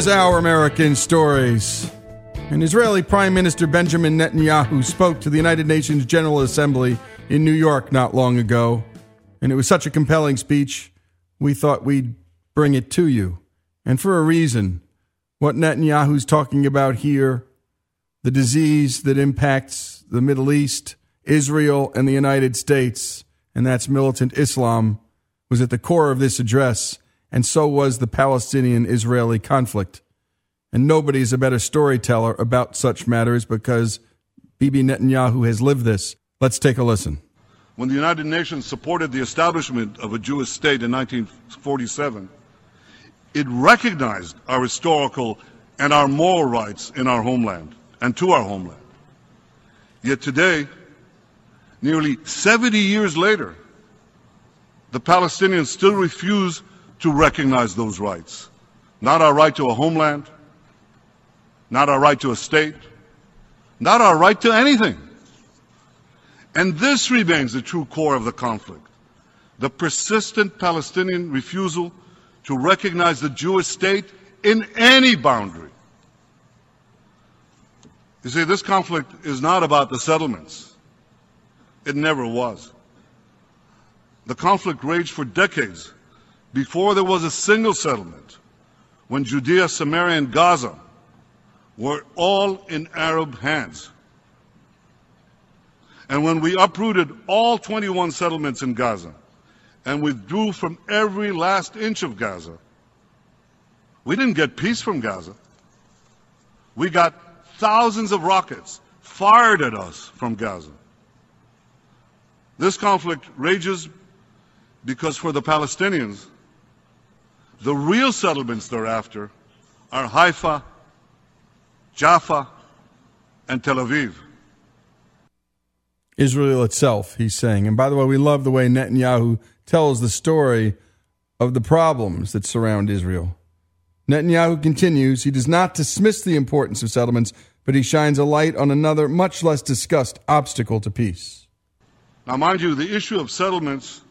Is Our American Stories. And Israeli Prime Minister Benjamin Netanyahu spoke to the United Nations General Assembly in New York not long ago. And it was such a compelling speech, we thought we'd bring it to you. And for a reason. What Netanyahu's talking about here, the disease that impacts the Middle East, Israel, and the United States, and that's militant Islam, was at the core of this address, and so was the Palestinian Israeli conflict. And nobody's a better storyteller about such matters because Bibi Netanyahu has lived this. Let's take a listen. When the United Nations supported the establishment of a Jewish state in 1947, it recognized our historical and our moral rights in our homeland and to our homeland. Yet today, nearly 70 years later, the Palestinians still refuse to recognize those rights. Not our right to a homeland, not our right to a state, not our right to anything. And this remains the true core of the conflict. The persistent Palestinian refusal to recognize the Jewish state in any boundary. You see, this conflict is not about the settlements. It never was. The conflict raged for decades before there was a single settlement, when Judea, Samaria, and Gaza were all in Arab hands. And when we uprooted all 21 settlements in Gaza and withdrew from every last inch of Gaza, we didn't get peace from Gaza. We got thousands of rockets fired at us from Gaza. This conflict rages because for the Palestinians, the real settlements they're after are Haifa, Jaffa, and Tel Aviv. Israel itself, he's saying. And by the way, we love the way Netanyahu tells the story of the problems that surround Israel. Netanyahu continues, he does not dismiss the importance of settlements, but he shines a light on another, much less discussed obstacle to peace. Now, mind you, the issue of settlements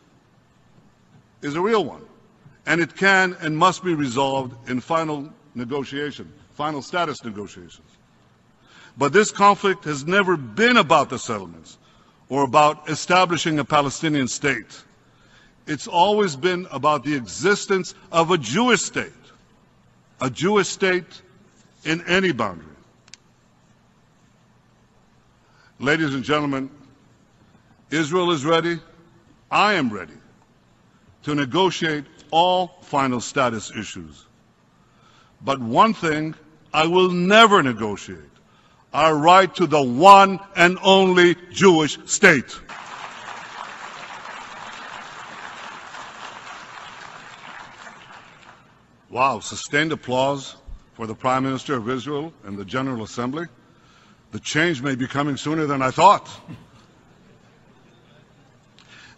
is a real one, and it can and must be resolved in final negotiation, final status negotiations. But this conflict has never been about the settlements or about establishing a Palestinian state. It's always been about the existence of a Jewish state, a Jewish state in any boundary. Ladies and gentlemen, Israel is ready. I am ready to negotiate all final status issues. But one thing I will never negotiate our right to the one and only Jewish state. Wow, sustained applause for the Prime Minister of Israel and the General Assembly. The change may be coming sooner than I thought.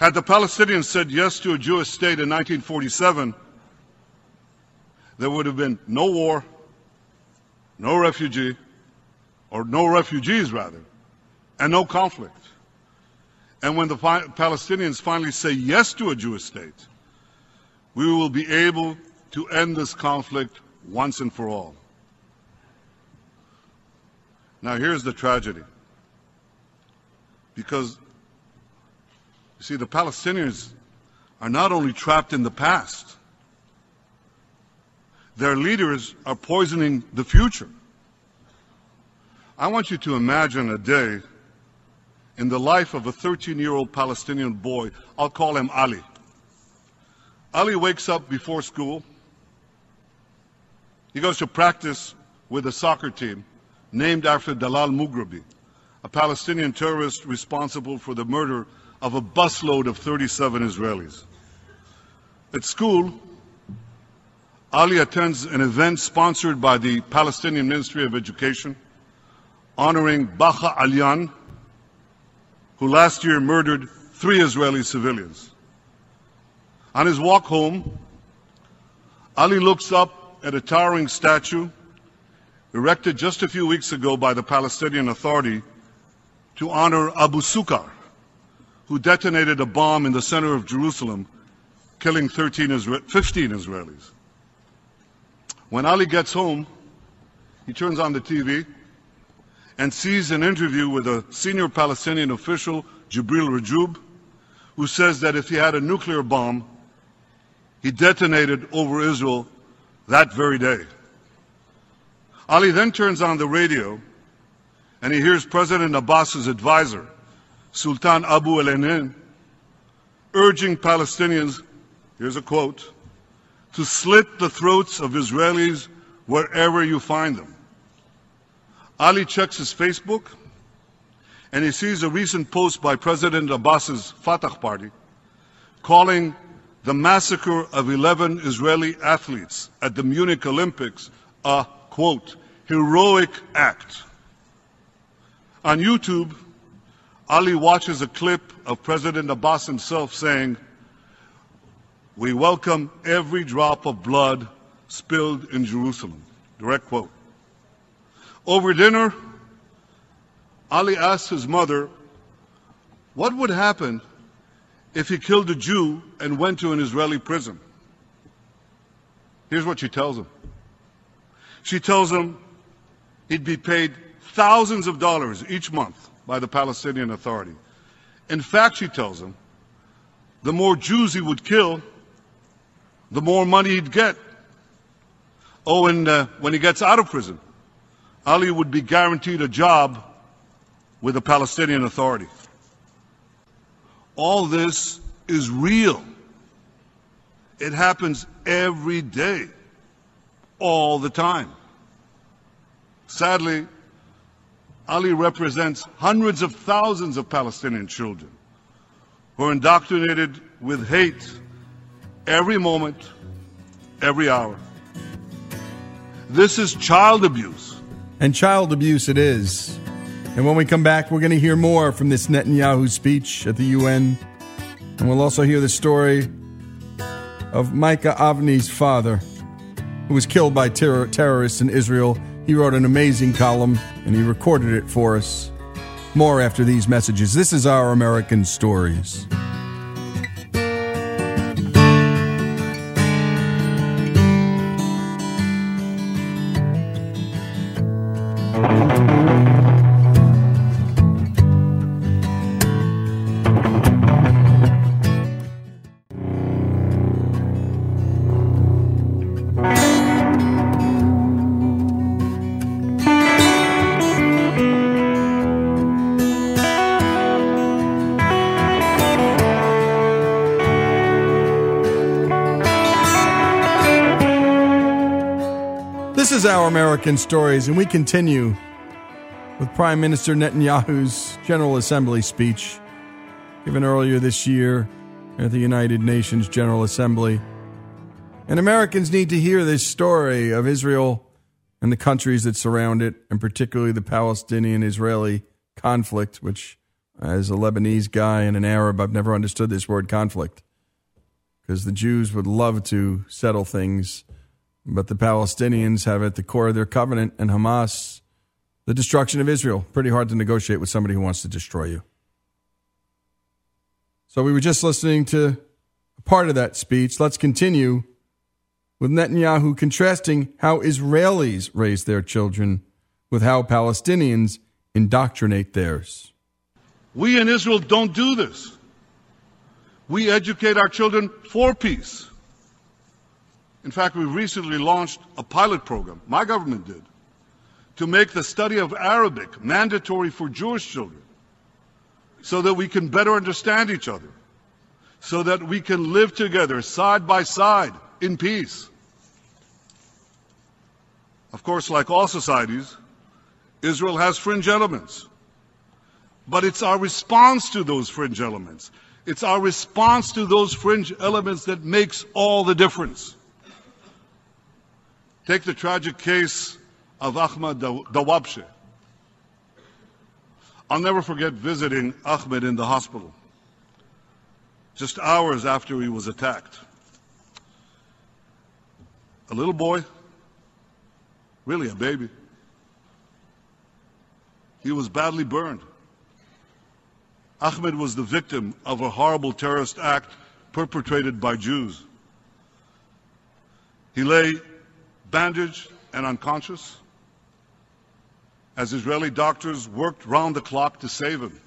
Had the Palestinians said yes to a Jewish state in 1947, there would have been no war, no refugee, or no refugees rather, and no conflict. And when the Palestinians finally say yes to a Jewish state, we will be able to end this conflict once and for all. Now, here's the tragedy. Because, you see, the Palestinians are not only trapped in the past, their leaders are poisoning the future. I want you to imagine a day in the life of a 13 year old Palestinian boy. I'll call him Ali. Ali wakes up before school. He goes to practice with a soccer team named after Dalal Mughrabi, a Palestinian terrorist responsible for the murder of a busload of 37 Israelis. At school, Ali attends an event sponsored by the Palestinian Ministry of Education honoring Baha Alyan, who last year murdered three Israeli civilians. On his walk home, Ali looks up at a towering statue erected just a few weeks ago by the Palestinian Authority to honor Abu Sukar, who detonated a bomb in the center of Jerusalem, killing 13 Isra 15 Israelis. When Ali gets home, he turns on the TV and sees an interview with a senior Palestinian official, Jibril Rajoub, who says that if he had a nuclear bomb, he detonated over Israel that very day. Ali then turns on the radio and he hears President Abbas's advisor, Sultan Abu el-Haynin, urging Palestinians, here's a quote, to slit the throats of Israelis wherever you find them. Ali checks his Facebook and he sees a recent post by President Abbas's Fatah party calling the massacre of 11 Israeli athletes at the Munich Olympics a, quote, heroic act. On YouTube, Ali watches a clip of President Abbas himself saying, We welcome every drop of blood spilled in Jerusalem. Direct quote. Over dinner, Ali asked his mother, What would happen if he killed a Jew and went to an Israeli prison? Here's what she tells him. She tells him he'd be paid thousands of dollars each month by the Palestinian Authority. In fact, she tells him, the more Jews he would kill, the more money he'd get. Oh, and uh, when he gets out of prison, Ali would be guaranteed a job with the Palestinian Authority. All this is real. It happens every day, all the time. Sadly, Ali represents hundreds of thousands of Palestinian children who are indoctrinated with hate every moment, every hour. This is child abuse. And child abuse it is. And when we come back, we're going to hear more from this Netanyahu speech at the UN. And we'll also hear the story of Micah Avni's father, who was killed by terror- terrorists in Israel. He wrote an amazing column and he recorded it for us. More after these messages. This is Our American Stories. American Stories, and we continue with Prime Minister Netanyahu's General Assembly speech given earlier this year at the United Nations General Assembly. And Americans need to hear this story of Israel and the countries that surround it, and particularly the Palestinian Israeli conflict, which, as a Lebanese guy and an Arab, I've never understood this word conflict because the Jews would love to settle things but the Palestinians have at the core of their covenant and Hamas the destruction of Israel. Pretty hard to negotiate with somebody who wants to destroy you. So we were just listening to a part of that speech. Let's continue with Netanyahu contrasting how Israelis raise their children with how Palestinians indoctrinate theirs. We in Israel don't do this. We educate our children for peace. In fact, we recently launched a pilot program, my government did, to make the study of Arabic mandatory for Jewish children so that we can better understand each other, so that we can live together side by side in peace. Of course, like all societies, Israel has fringe elements. But it's our response to those fringe elements. It's our response to those fringe elements that makes all the difference. Take the tragic case of Ahmad Dawabshe. I'll never forget visiting Ahmed in the hospital just hours after he was attacked. A little boy, really a baby. He was badly burned. Ahmed was the victim of a horrible terrorist act perpetrated by Jews. He lay bandaged and unconscious, as Israeli doctors worked round the clock to save him.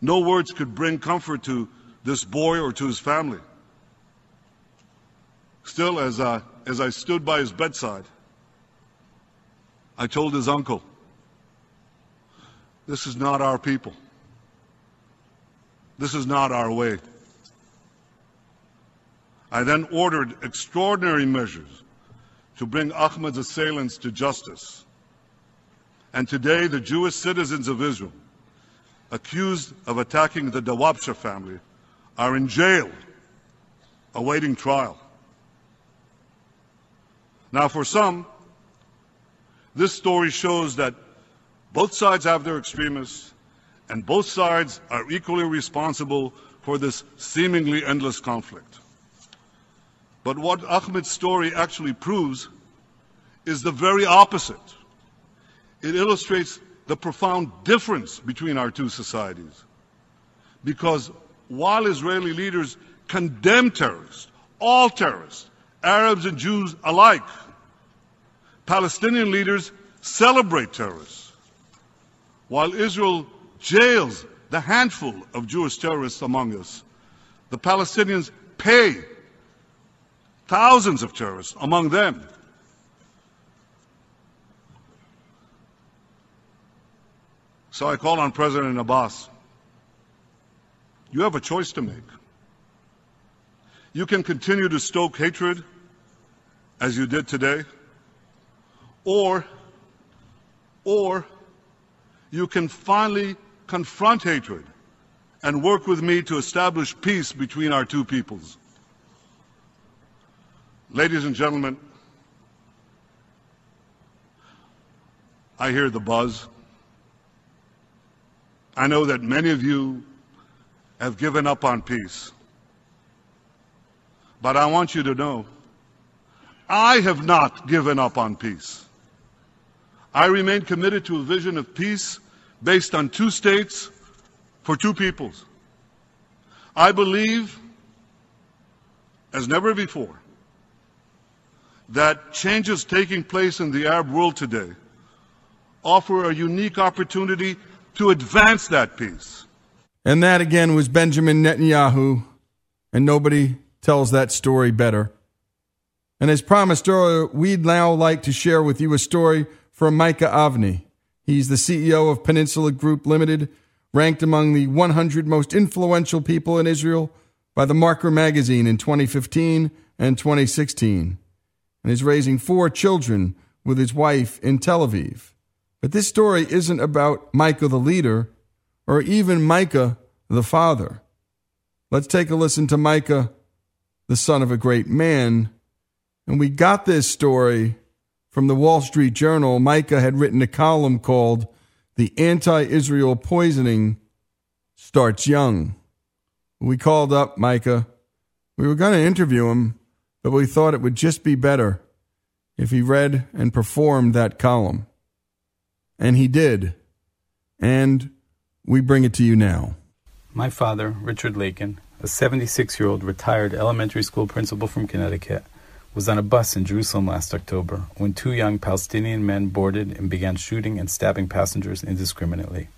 No words could bring comfort to this boy or to his family. Still, as, uh, as I stood by his bedside, I told his uncle, This is not our people. This is not our way. I then ordered extraordinary measures to bring Ahmed's assailants to justice. And today, the Jewish citizens of Israel, accused of attacking the Dawabsha family, are in jail awaiting trial. Now, for some, this story shows that both sides have their extremists, and both sides are equally responsible for this seemingly endless conflict. But what Ahmed's story actually proves is the very opposite. It illustrates the profound difference between our two societies. Because while Israeli leaders condemn terrorists, all terrorists, Arabs and Jews alike, Palestinian leaders celebrate terrorists. While Israel jails the handful of Jewish terrorists among us, the Palestinians pay thousands of terrorists among them. So I call on President Abbas. You have a choice to make. You can continue to stoke hatred as you did today, or, or you can finally confront hatred and work with me to establish peace between our two peoples. Ladies and gentlemen, I hear the buzz. I know that many of you have given up on peace. But I want you to know, I have not given up on peace. I remain committed to a vision of peace based on two states for two peoples. I believe, as never before, that changes taking place in the Arab world today offer a unique opportunity to advance that peace. And that again was Benjamin Netanyahu, and nobody tells that story better. And as promised earlier, we'd now like to share with you a story from Micah Avni. He's the CEO of Peninsula Group Limited, ranked among the 100 most influential people in Israel by the Marker magazine in 2015 and 2016 and is raising four children with his wife in Tel Aviv. But this story isn't about Micah the leader or even Micah the father. Let's take a listen to Micah, the son of a great man. And we got this story from the Wall Street Journal. Micah had written a column called The Anti Israel Poisoning Starts Young. We called up Micah. We were going to interview him, but we thought it would just be better if he read and performed that column. And he did. And we bring it to you now. My father, Richard Lakin, a 76 year old retired elementary school principal from Connecticut, was on a bus in Jerusalem last October when two young Palestinian men boarded and began shooting and stabbing passengers indiscriminately.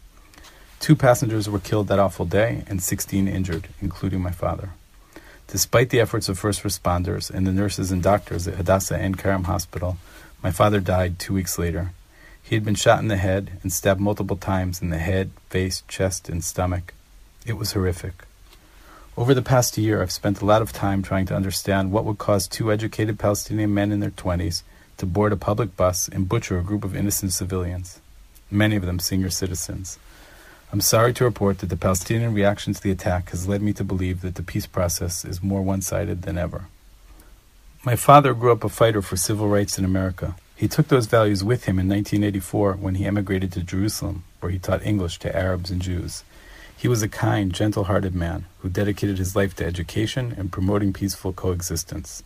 Two passengers were killed that awful day and 16 injured, including my father. Despite the efforts of first responders and the nurses and doctors at Hadassah Ein Kerem Hospital, my father died two weeks later. He had been shot in the head and stabbed multiple times in the head, face, chest, and stomach. It was horrific. Over the past year, I've spent a lot of time trying to understand what would cause two educated Palestinian men in their 20s to board a public bus and butcher a group of innocent civilians, many of them senior citizens. I'm sorry to report that the Palestinian reaction to the attack has led me to believe that the peace process is more one sided than ever. My father grew up a fighter for civil rights in America. He took those values with him in 1984 when he emigrated to Jerusalem, where he taught English to Arabs and Jews. He was a kind, gentle hearted man who dedicated his life to education and promoting peaceful coexistence.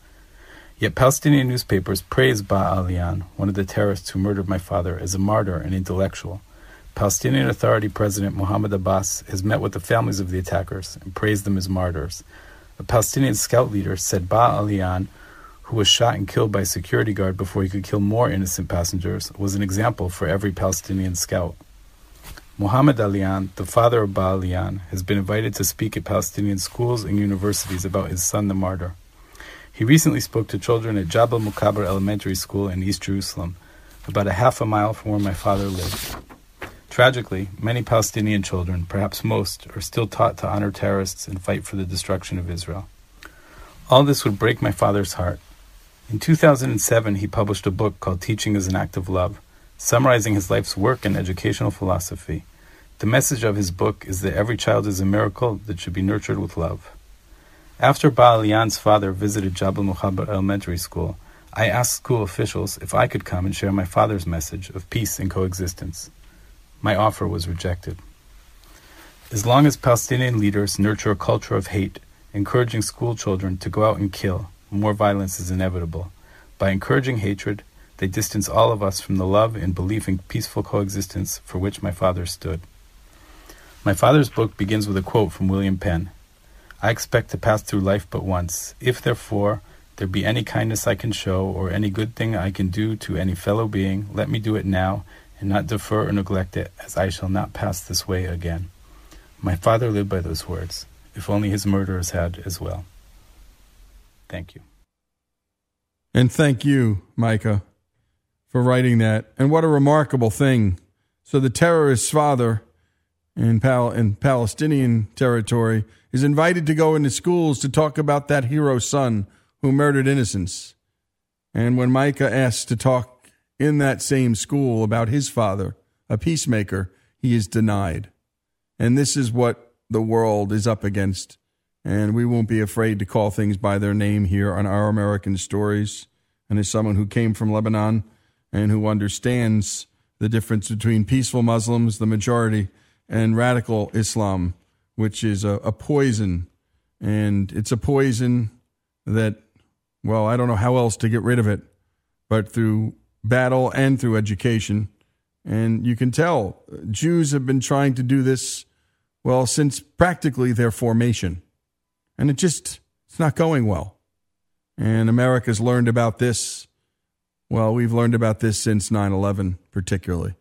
Yet Palestinian newspapers praise Baha Alyan, one of the terrorists who murdered my father, as a martyr and intellectual Palestinian Authority President Mahmoud Abbas has met with the families of the attackers and praised them as martyrs. A Palestinian scout leader said Baha Alyan, who was shot and killed by a security guard before he could kill more innocent passengers, was an example for every Palestinian scout. Mohammed Alyan, the father of Baha Alyan, has been invited to speak at Palestinian schools and universities about his son, the martyr. He recently spoke to children at Jabal Mukaber Elementary School in East Jerusalem, about a half a mile from where my father lived. Tragically, many Palestinian children, perhaps most, are still taught to honor terrorists and fight for the destruction of Israel. All this would break my father's heart. In 2007, he published a book called Teaching is an Act of Love, summarizing his life's work and educational philosophy. The message of his book is that every child is a miracle that should be nurtured with love. After Baha Alyan's father visited Jabal Mukaber Elementary School, I asked school officials if I could come and share my father's message of peace and coexistence. My offer was rejected. As long as Palestinian leaders nurture a culture of hate, encouraging school children to go out and kill, more violence is inevitable. By encouraging hatred, they distance all of us from the love and belief in peaceful coexistence for which my father stood. My father's book begins with a quote from William Penn I expect to pass through life but once. If, therefore, there be any kindness I can show, or any good thing I can do to any fellow being, let me do it now, and not defer or neglect it, as I shall not pass this way again. My father lived by those words, if only his murderers had as well. Thank you. And thank you, Micah, for writing that. And what a remarkable thing. So the terrorist's father in, Pal- in Palestinian territory is invited to go into schools to talk about that hero son who murdered innocents. And when Micah asks to talk in that same school about his father, a peacemaker, he is denied. And this is what the world is up against. And we won't be afraid to call things by their name here on Our American Stories. And as someone who came from Lebanon and who understands the difference between peaceful Muslims, the majority, and radical Islam, which is a, a poison. And it's a poison that, well, I don't know how else to get rid of it, but through battle and through education. And you can tell Jews have been trying to do this, well, since practically their formation. And it just, it's not going well. And America's learned about this. Well, we've learned about this since 9 11, particularly.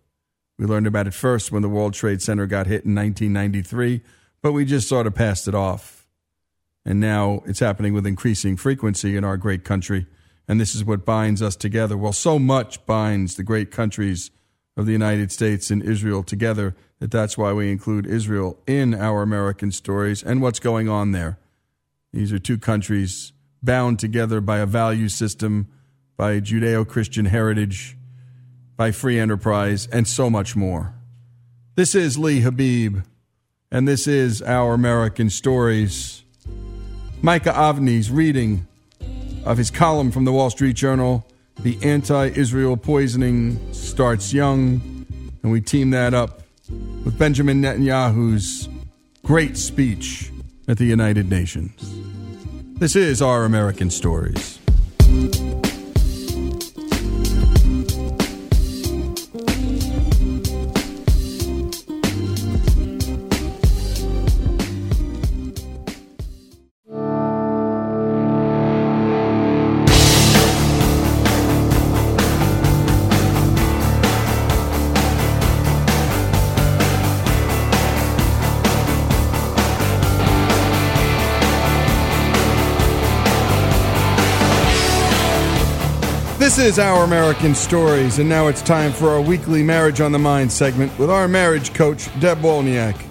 We learned about it first when the World Trade Center got hit in 1993 but we just sort of passed it off. And now it's happening with increasing frequency in our great country. And this is what binds us together. Well, so much binds the great countries of the United States and Israel together that that's why we include Israel in our American stories and what's going on there. These are two countries bound together by a value system, by Judeo Christian heritage, by free enterprise, and so much more. This is Lee Habib and this is Our American Stories. Micah Avni's reading of his column from the Wall Street Journal, The Anti Israel Poisoning Starts Young, and we team that up with Benjamin Netanyahu's great speech at the United Nations. This is Our American Stories. Is Our American Stories, and now it's time for our weekly Marriage on the Mind segment with our marriage coach, Deb Wolniak.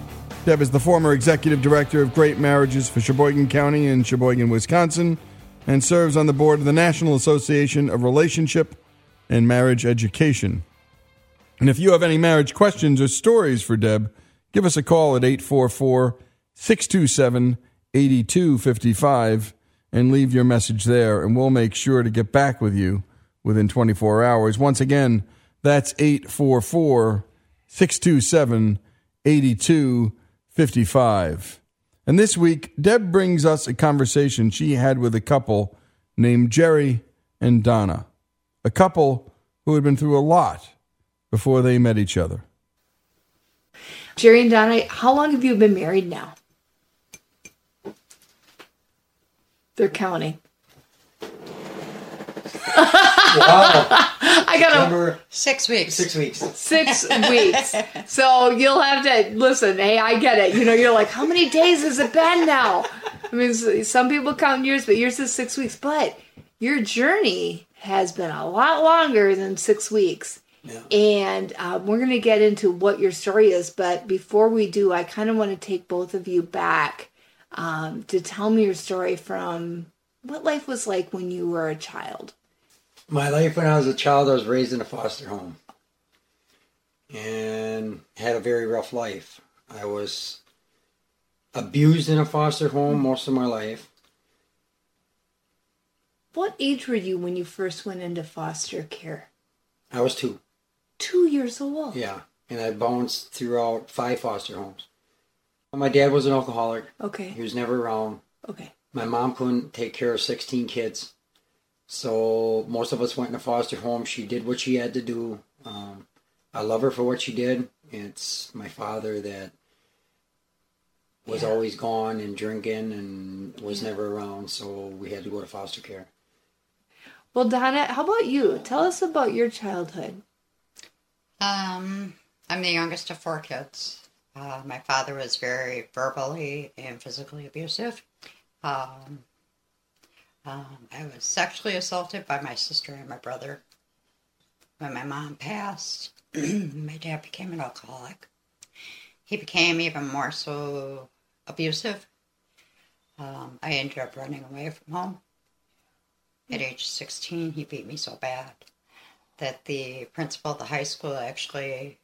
Deb is the former executive director of Great Marriages for Sheboygan County in Sheboygan, Wisconsin, and serves on the board of the National Association of Relationship and Marriage Education. And if you have any marriage questions or stories for Deb, give us a call at 844 627 8255 and leave your message there, and we'll make sure to get back with you within 24 hours. Once again, that's 844 627 8255. And this week, Deb brings us a conversation she had with a couple named Jerry and Donna, a couple who had been through a lot before they met each other. Jerry and Donna, how long have you been married now? They're counting. wow. I got a Number Six weeks. six weeks. six weeks. So you'll have to listen. Hey, I get it. You know, you're like, how many days has it been now? I mean, some people count years, but yours is six weeks. But your journey has been a lot longer than six weeks. Yeah. And uh, we're going to get into what your story is. But before we do, I kind of want to take both of you back um, to tell me your story from what life was like when you were a child. My life when I was a child, I was raised in a foster home and had a very rough life. I was abused in a foster home most of my life. What age were you when you first went into foster care? I was two. Two years old. Yeah. And I bounced throughout five foster homes. My dad was an alcoholic. Okay. He was never around. Okay. My mom couldn't take care of 16 kids. So most of us went in a foster home. She did what she had to do. Um, I love her for what she did. It's my father that was Yeah. always gone and drinking and was never around. So we had to go to foster care. Well, Donna, how about you? Tell us about your childhood. Um, I'm the youngest of four kids. Uh, my father was very verbally and physically abusive. Um, um, I was sexually assaulted by my sister and my brother. When my mom passed, my dad became an alcoholic. He became even more so abusive. Um, I ended up running away from home. At age 16, he beat me so bad that the principal of the high school actually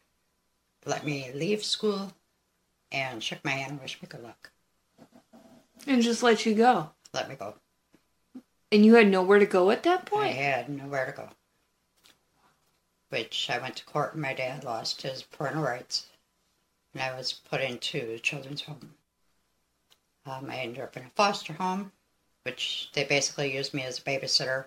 let me leave school and shook my hand and wished me good luck. And just let you go. Let me go. And you had nowhere to go at that point? I had nowhere to go. Which I went to court and my dad lost his parental rights. And I was put into a children's home. Um, I ended up in a foster home, which they basically used me as a babysitter.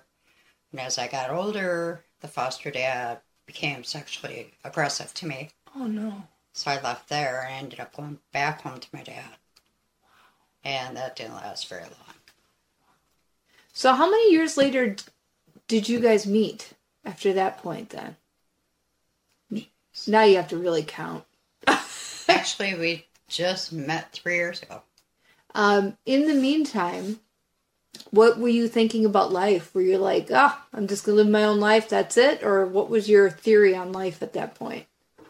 And as I got older, the foster dad became sexually aggressive to me. Oh, no. So I left there and ended up going back home to my dad. And that didn't last very long. So, how many years later did you guys meet after that point then? Now you have to really count. Actually, we just met three years ago. Um, in the meantime, what were you thinking about life? Were you like, ah, I'm just going to live my own life, that's it? Or what was your theory on life at that point? I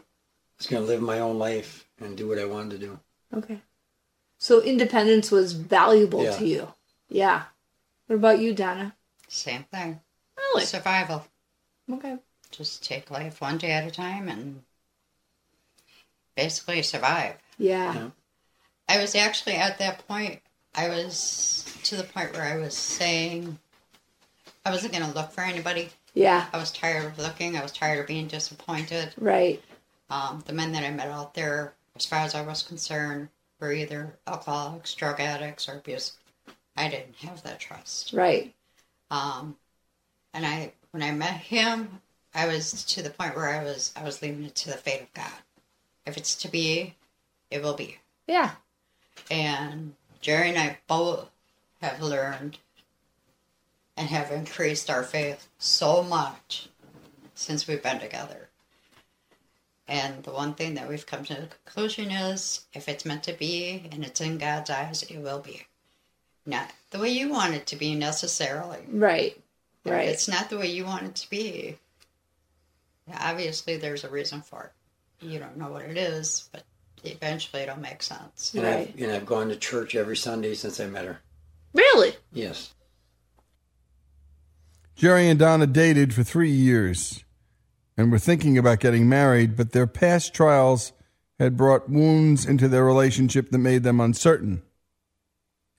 was going to live my own life and do what I wanted to do. Okay. So, independence was valuable Yeah. to you. Yeah. What about you, Donna? Same thing. Really? Survival. Okay. Just take life one day at a time and basically survive. Yeah. Yeah. I was actually at that point, I was to the point where I was saying I wasn't going to look for anybody. Yeah. I was tired of looking. I was tired of being disappointed. Right. Um, the men that I met out there, as far as I was concerned, were either alcoholics, drug addicts, or abusive. I didn't have that trust. Right. Um, and I, when I met him, I was to the point where I was, I was leaving it to the fate of God. If it's to be, it will be. Yeah. And Jerry and I both have learned and have increased our faith so much since we've been together. And the one thing that we've come to the conclusion is if it's meant to be and it's in God's eyes, it will be. Not the way you want it to be necessarily. Right. If Right. it's not the way you want it to be, obviously there's a reason for it. You don't know what it is, but eventually it'll make sense. And, Right. I've, and I've gone to church every Sunday since I met her. Really? Yes. Jerry and Donna dated for three years and were thinking about getting married, but their past trials had brought wounds into their relationship that made them uncertain.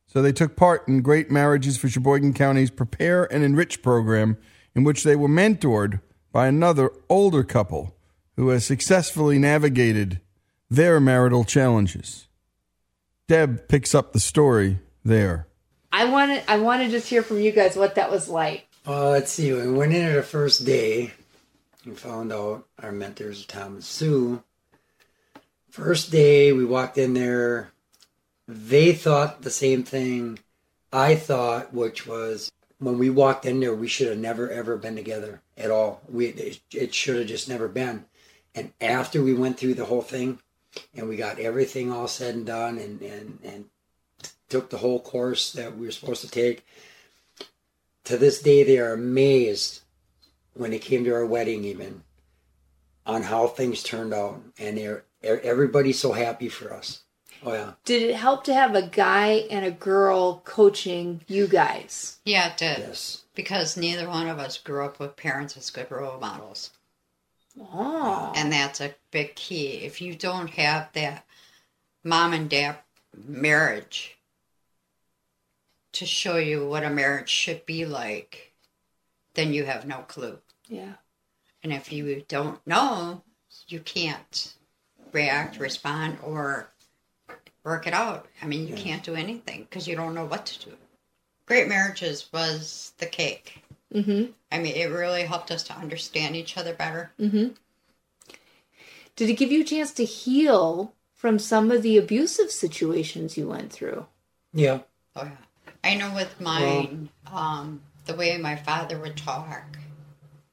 So they took part in Great Marriages for Sheboygan County's Prepare and Enrich program, in which they were mentored by another older couple who has successfully navigated their marital challenges. Deb picks up the story there. I want to. I want to just hear from you guys what that was like. Uh, let's see. We went in the first day and found out our mentors, Tom and Sue. First day, we walked in there. They thought the same thing I thought, which was when we walked in there, we should have never ever been together at all. We it, should have just never been. And after we went through the whole thing, and we got everything all said and done, and and and took the whole course that we were supposed to take. To this day, they are amazed when it came to our wedding, even on how things turned out, and they're everybody's so happy for us. Oh yeah. Did it help to have a guy and a girl coaching you guys? Yeah, it did. Yes. Because neither one of us grew up with parents as good role models. Oh. And that's a big key. If you don't have that mom and dad marriage to show you what a marriage should be like, then you have no clue. Yeah. And if you don't know, you can't react, respond, or work it out. I mean, you yeah. can't do anything because you don't know what to do. Great Marriages was the cake. Mm-hmm. I mean, it really helped us to understand each other better. Mm-hmm. Did it give you a chance to heal from some of the abusive situations you went through? Yeah. Oh, yeah. I know with mine, well, um, the way my father would talk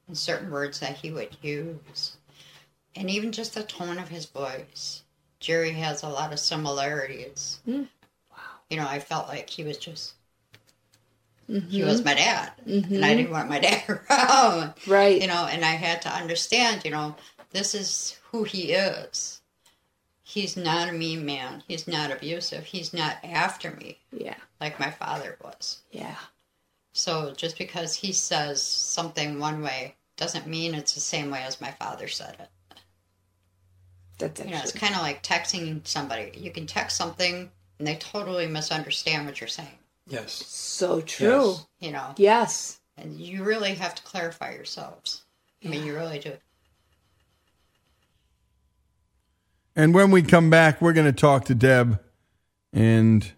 and certain words that he would use, and even just the tone of his voice Jerry has a lot of similarities. Mm. Wow. You know, I felt like he was just mm-hmm. he was my dad, mm-hmm. and I didn't want my dad around. Right. You know, and I had to understand. You know, this is who he is. He's not a mean man. He's not abusive. He's not after me. Yeah. Like my father was. Yeah. So just because he says something one way doesn't mean it's the same way as my father said it. That's actually... you know, it's kind of like texting somebody. You can text something and they totally misunderstand what you're saying. Yes. So true. Yes. You know. Yes. And you really have to clarify yourselves. I mean, you really do. And when we come back, we're going to talk to Deb. And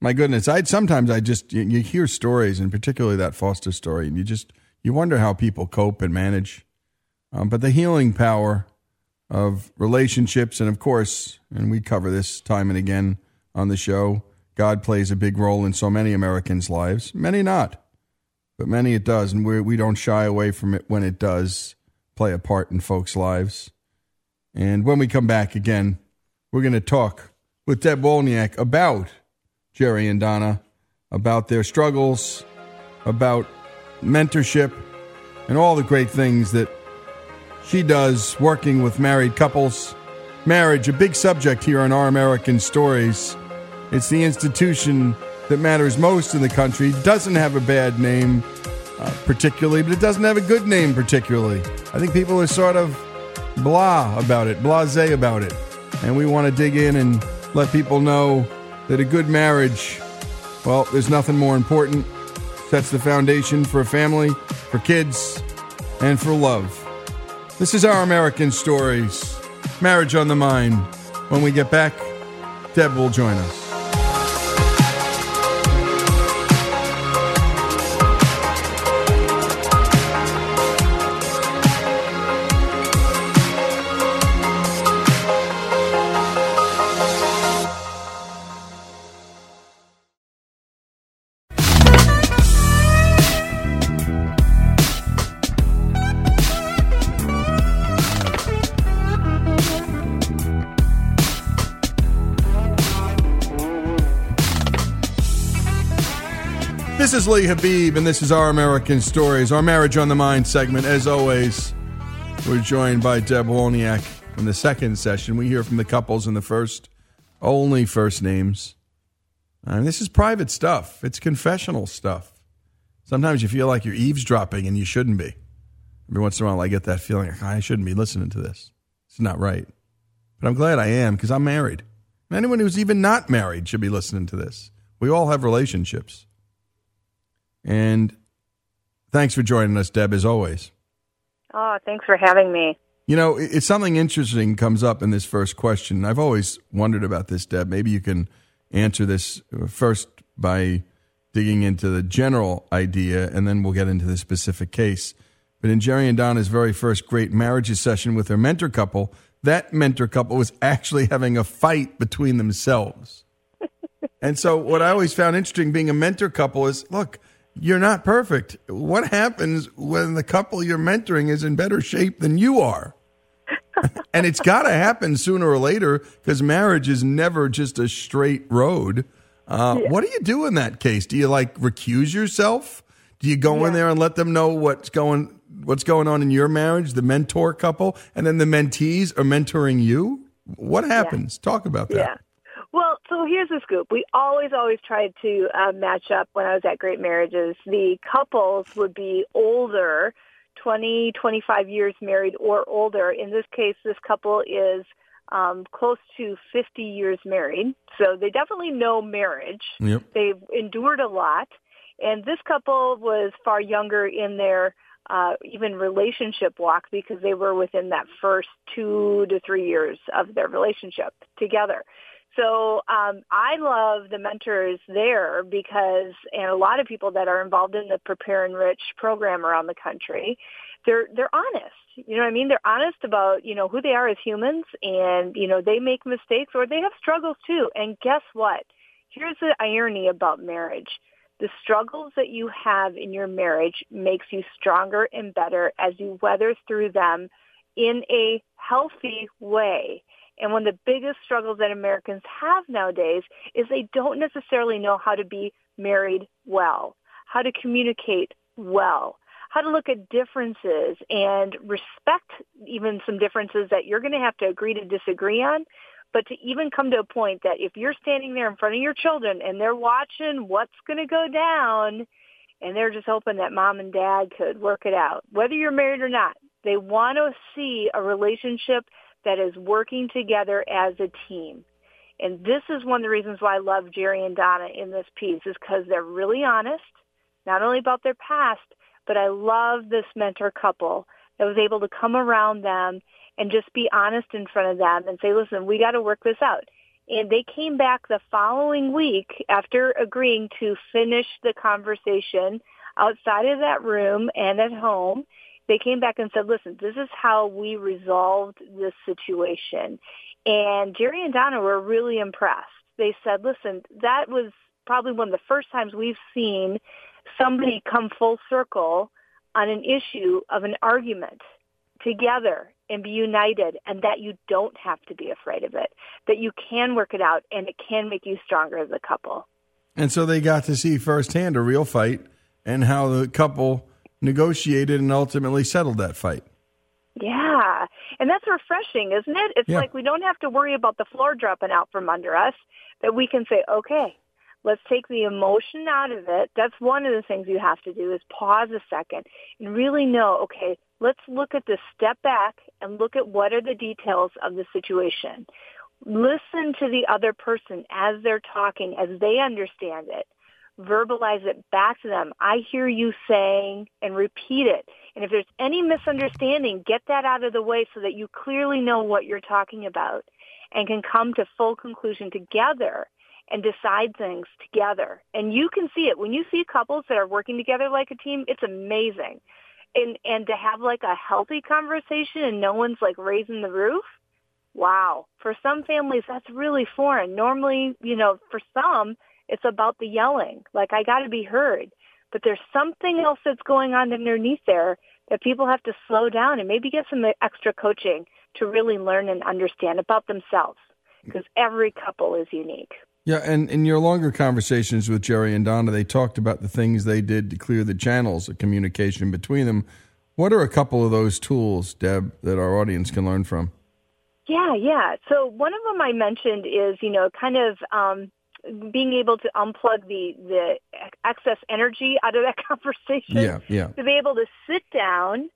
my goodness, I sometimes I just you, you hear stories, and particularly that Foster story, and you just you wonder how people cope and manage. Um, but the healing power of relationships. And of course, and we cover this time and again on the show, God plays a big role in so many Americans' lives. Many not, but many it does. And we we don't shy away from it when it does play a part in folks' lives. And when we come back again, we're going to talk with Deb Wolniak about Jerry and Donna, about their struggles, about mentorship, and all the great things that she does working with married couples. Marriage, a big subject here on Our American Stories. It's the institution that matters most in the country. Doesn't have a bad name uh, particularly, but it doesn't have a good name particularly. I think people are sort of blah about it, blase about it. And we want to dig in and let people know that a good marriage, well, there's nothing more important. Sets the foundation for a family, for kids, and for love. This is Our American Stories, Marriage on the Mind. When we get back, Deb will join us. Is Lee Habib, and this is Our American Stories, our Marriage on the Mind segment. As always, we're joined by Deb Wolniak in the second session. We hear from the couples in the first, only first names. And this is private stuff, it's confessional stuff. Sometimes you feel like you're eavesdropping and you shouldn't be. Every once in a while, I get that feeling I shouldn't be listening to this. It's not right. But I'm glad I am because I'm married. Anyone who's even not married should be listening to this. We all have relationships. And thanks for joining us, Deb, as always. Oh, thanks for having me. You know, it's something interesting comes up in this first question. I've always wondered about this, Deb. Maybe you can answer this uh, first by digging into the general idea, and then we'll get into the specific case. But in Jerry and Donna's very first great marriages session with their mentor couple, that mentor couple was actually having a fight between themselves. and so, what I always found interesting being a mentor couple is look, you're not perfect. What happens when the couple you're mentoring is in better shape than you are? and it's got to happen sooner or later because marriage is never just a straight road. Uh, What do you do in that case? Do you like recuse yourself? Do you go in there and let them know what's going what's going on in your marriage, the mentor couple, and then the mentees are mentoring you? What happens? Talk about that. So here's the scoop. We always, always tried to uh, match up when I was at Great Marriages. The couples would be older, 20, 25 years married or older. In this case, this couple is um, close to 50 years married. So they definitely know marriage. Yep. They've endured a lot. And this couple was far younger in their uh, even relationship walk because they were within that first two to three years of their relationship together. So um, I love the mentors there because, and a lot of people that are involved in the Prepare Enrich program around the country, they're they're honest. You know what I mean? They're honest about you know who they are as humans, and you know they make mistakes or they have struggles too. And guess what? Here's the irony about marriage. The struggles that you have in your marriage makes you stronger and better as you weather through them in a healthy way. And one of the biggest struggles that Americans have nowadays is they don't necessarily know how to be married well, how to communicate well, how to look at differences and respect even some differences that you're going to have to agree to disagree on. But to even come to a point that if you're standing there in front of your children and they're watching what's going to go down and they're just hoping that mom and dad could work it out, whether you're married or not, they want to see a relationship that is working together as a team. And this is one of the reasons why I love Jerry and Donna in this piece is because they're really honest, not only about their past, but I love this mentor couple that was able to come around them and just be honest in front of them and say, listen, we got to work this out. And they came back the following week after agreeing to finish the conversation outside of that room and at home they came back and said, listen, this is how we resolved this situation. And Jerry and Donna were really impressed. They said, listen, that was probably one of the first times we've seen somebody come full circle on an issue of an argument together and be united and that you don't have to be afraid of it, that you can work it out and it can make you stronger as a couple. And so they got to see firsthand a real fight and how the couple negotiated and ultimately settled that fight. Yeah. And that's refreshing, isn't it? It's Yeah. like we don't have to worry about the floor dropping out from under us, that we can say, okay, let's take the emotion out of it. That's one of the things you have to do is pause a second and really know, okay, let's look at this step back and look at what are the details of the situation. Listen to the other person as they're talking, as they understand it verbalize it back to them. I hear you saying and repeat it. And if there's any misunderstanding, get that out of the way so that you clearly know what you're talking about and can come to full conclusion together and decide things together. And you can see it when you see couples that are working together like a team, it's amazing. And and to have like a healthy conversation and no one's like raising the roof, wow. For some families that's really foreign. Normally, you know, for some it's about the yelling. Like I got to be heard. But there's something else that's going on underneath there that people have to slow down and maybe get some extra coaching to really learn and understand about themselves because every couple is unique. Yeah, and in your longer conversations with Jerry and Donna, they talked about the things they did to clear the channels of communication between them. What are a couple of those tools, Deb, that our audience can learn from? Yeah, yeah. So one of them I mentioned is, you know, kind of um, being able to unplug the the excess energy out of that conversation. Yeah, yeah. To be able to sit down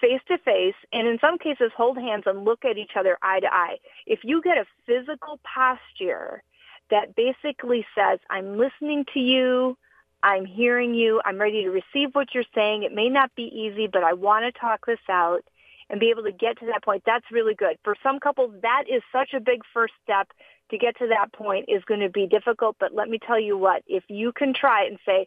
face to face and in some cases hold hands and look at each other eye to eye. If you get a physical posture that basically says, I'm listening to you, I'm hearing you, I'm ready to receive what you're saying. It may not be easy, but I want to talk this out and be able to get to that point. That's really good. For some couples, that is such a big first step to get to that point is going to be difficult. But let me tell you what, if you can try it and say,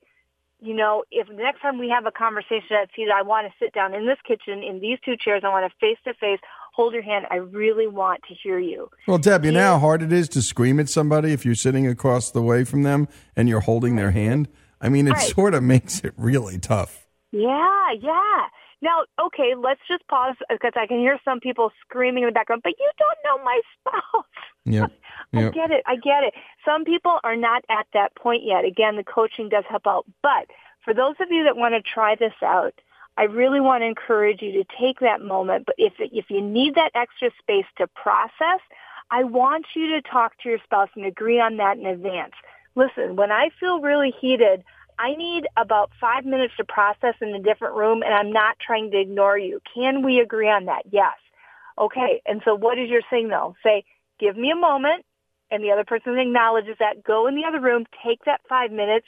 you know, if the next time we have a conversation at Cedar, I want to sit down in this kitchen in these two chairs. I want to face to face hold your hand. I really want to hear you. Well, Deb, you know how hard it is to scream at somebody if you're sitting across the way from them and you're holding their hand? I mean, it Right. sort of makes it really tough. Yeah, yeah. Now, okay, let's just pause because I can hear some people screaming in the background, but you don't know my spouse. Yep. I get it. I get it. Some people are not at that point yet. Again, the coaching does help out. But for those of you that want to try this out, I really want to encourage you to take that moment. But if if you need that extra space to process, I want you to talk to your spouse and agree on that in advance. Listen, when I feel really heated, I need about five minutes to process in a different room, and I'm not trying to ignore you. Can we agree on that? Yes. Okay. And so what is your signal? Say, give me a moment, and the other person acknowledges that. Go in the other room, take that five minutes.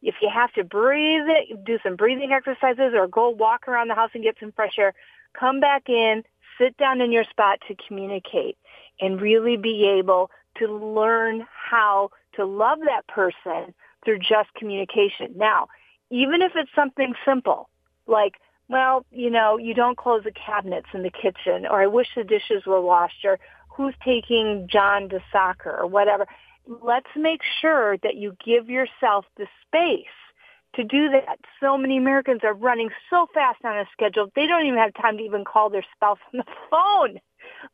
If you have to breathe it, do some breathing exercises or go walk around the house and get some fresh air, come back in, sit down in your spot to communicate and really be able to learn how to love that person through just communication. Now, even if it's something simple, like, well, you know, you don't close the cabinets in the kitchen, or I wish the dishes were washed, or who's taking John to soccer, or whatever. Let's make sure that you give yourself the space to do that. So many Americans are running so fast on a schedule, they don't even have time to even call their spouse on the phone,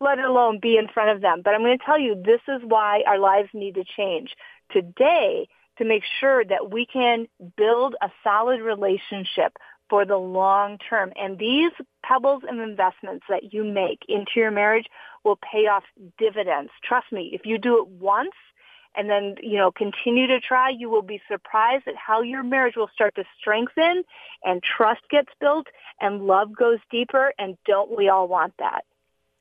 let alone be in front of them. But I'm going to tell you, this is why our lives need to change today to make sure that we can build a solid relationship for the long term. And these pebbles and investments that you make into your marriage will pay off dividends. Trust me, if you do it once and then, you know, continue to try, you will be surprised at how your marriage will start to strengthen and trust gets built and love goes deeper. And don't we all want that?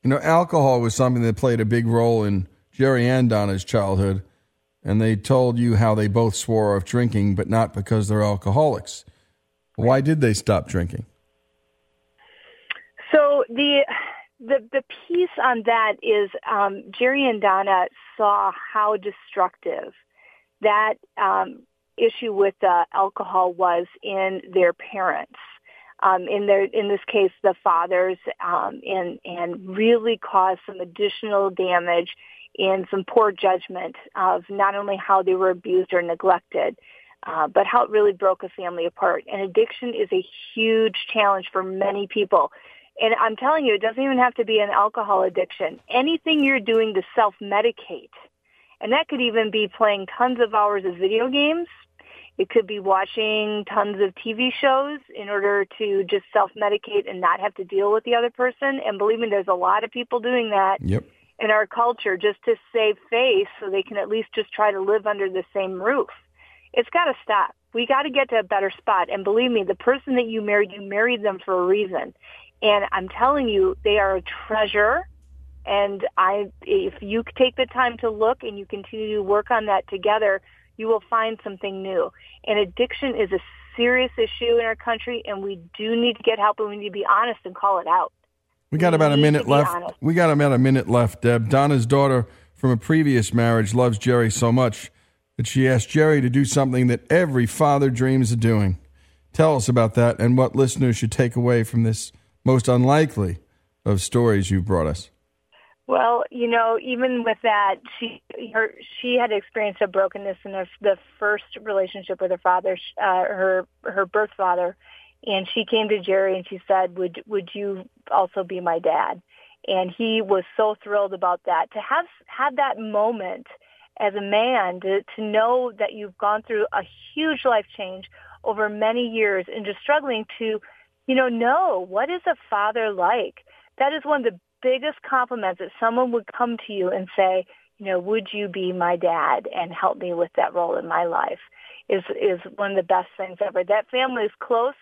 You know, alcohol was something that played a big role in Jerry and Donna's childhood, and they told you how they both swore off drinking, but not because they're alcoholics. Why did they stop drinking? So the the the piece on that is um, Jerry and Donna saw how destructive that um, issue with uh, alcohol was in their parents. Um, in their in this case, the fathers, um, and and really caused some additional damage and some poor judgment of not only how they were abused or neglected, uh, but how it really broke a family apart. And addiction is a huge challenge for many people. And I'm telling you, it doesn't even have to be an alcohol addiction. Anything you're doing to self-medicate, and that could even be playing tons of hours of video games. It could be watching tons of TV shows in order to just self-medicate and not have to deal with the other person. And believe me, there's a lot of people doing that Yep. In our culture just to save face so they can at least just try to live under the same roof. It's got to stop. We got to get to a better spot. And believe me, the person that you married, you married them for a reason. And I'm telling you, they are a treasure. And I, if you take the time to look and you continue to work on that together, you will find something new. And addiction is a serious issue in our country, and we do need to get help, and we need to be honest and call it out. We got about a minute left. We got about a minute left, Deb. Donna's daughter from a previous marriage loves Jerry so much that she asked Jerry to do something that every father dreams of doing. Tell us about that and what listeners should take away from this most unlikely of stories you've brought us. Well, you know, even with that, she her she had experienced a brokenness in her, the first relationship with her father, uh, her her birth father, and she came to Jerry and she said, "Would would you also be my dad?" And he was so thrilled about that to have had that moment as a man to to know that you've gone through a huge life change over many years and just struggling to, you know, know what is a father like. That is one of the biggest compliments that someone would come to you and say, you know, would you be my dad and help me with that role in my life is is one of the best things ever. That family is close.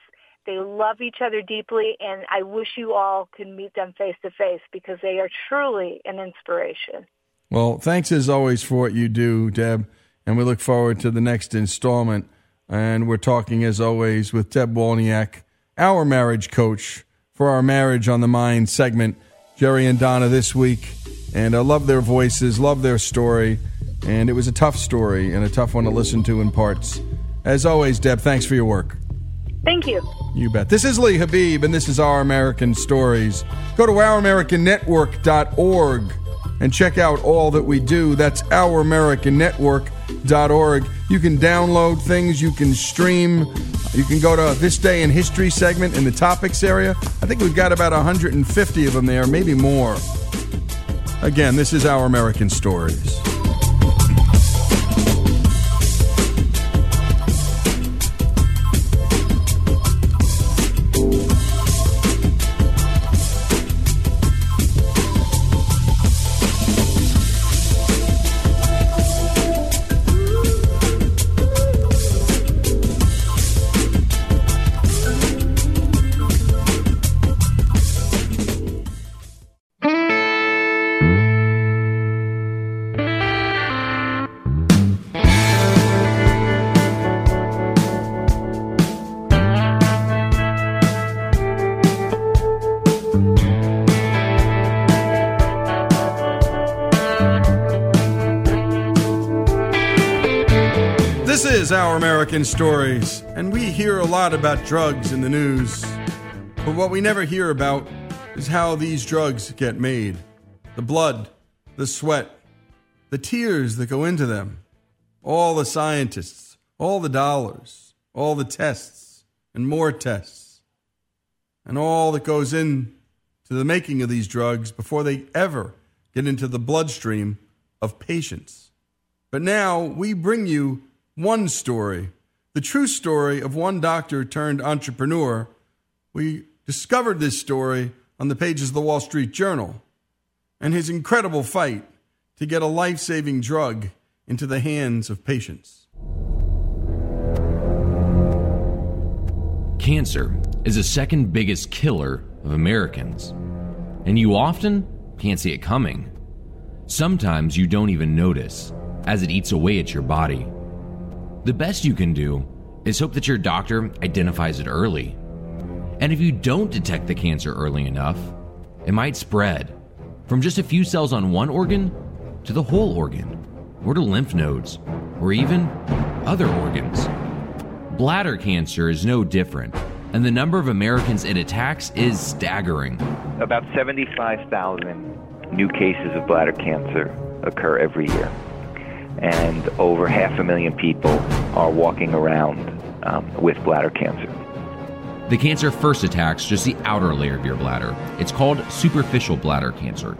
They love each other deeply and I wish you all could meet them face to face because they are truly an inspiration. Well, thanks as always for what you do, Deb, and we look forward to the next installment. And we're talking, as always, with Deb Walniak, our marriage coach for our Marriage on the Mind segment. Jerry and Donna this week. And I love their voices, love their story. And it was a tough story and a tough one to listen to in parts. As always, Deb, thanks for your work. Thank you. You bet. This is Lee Habib, and this is Our American Stories. Go to ouramericannetwork.org and check out all that we do. That's ouramericannetwork.org. You can download things, you can stream, you can go to this day in history segment in the topics area. I think we've got about 150 of them there, maybe more. Again, this is Our American Stories. Is Our American Stories, and we hear a lot about drugs in the news. But what we never hear about is how these drugs get made the blood, the sweat, the tears that go into them, all the scientists, all the dollars, all the tests, and more tests, and all that goes into the making of these drugs before they ever get into the bloodstream of patients. But now we bring you one story, the true story of one doctor turned entrepreneur. We discovered this story on the pages of the Wall Street Journal and his incredible fight to get a life saving drug into the hands of patients. Cancer is the second biggest killer of Americans, and you often can't see it coming. Sometimes you don't even notice as it eats away at your body. The best you can do is hope that your doctor identifies it early. And if you don't detect the cancer early enough, it might spread from just a few cells on one organ to the whole organ, or to lymph nodes, or even other organs. Bladder cancer is no different, and the number of Americans it attacks is staggering. About 75,000 new cases of bladder cancer occur every year. And over half a million people are walking around um, with bladder cancer. The cancer first attacks just the outer layer of your bladder. It's called superficial bladder cancer.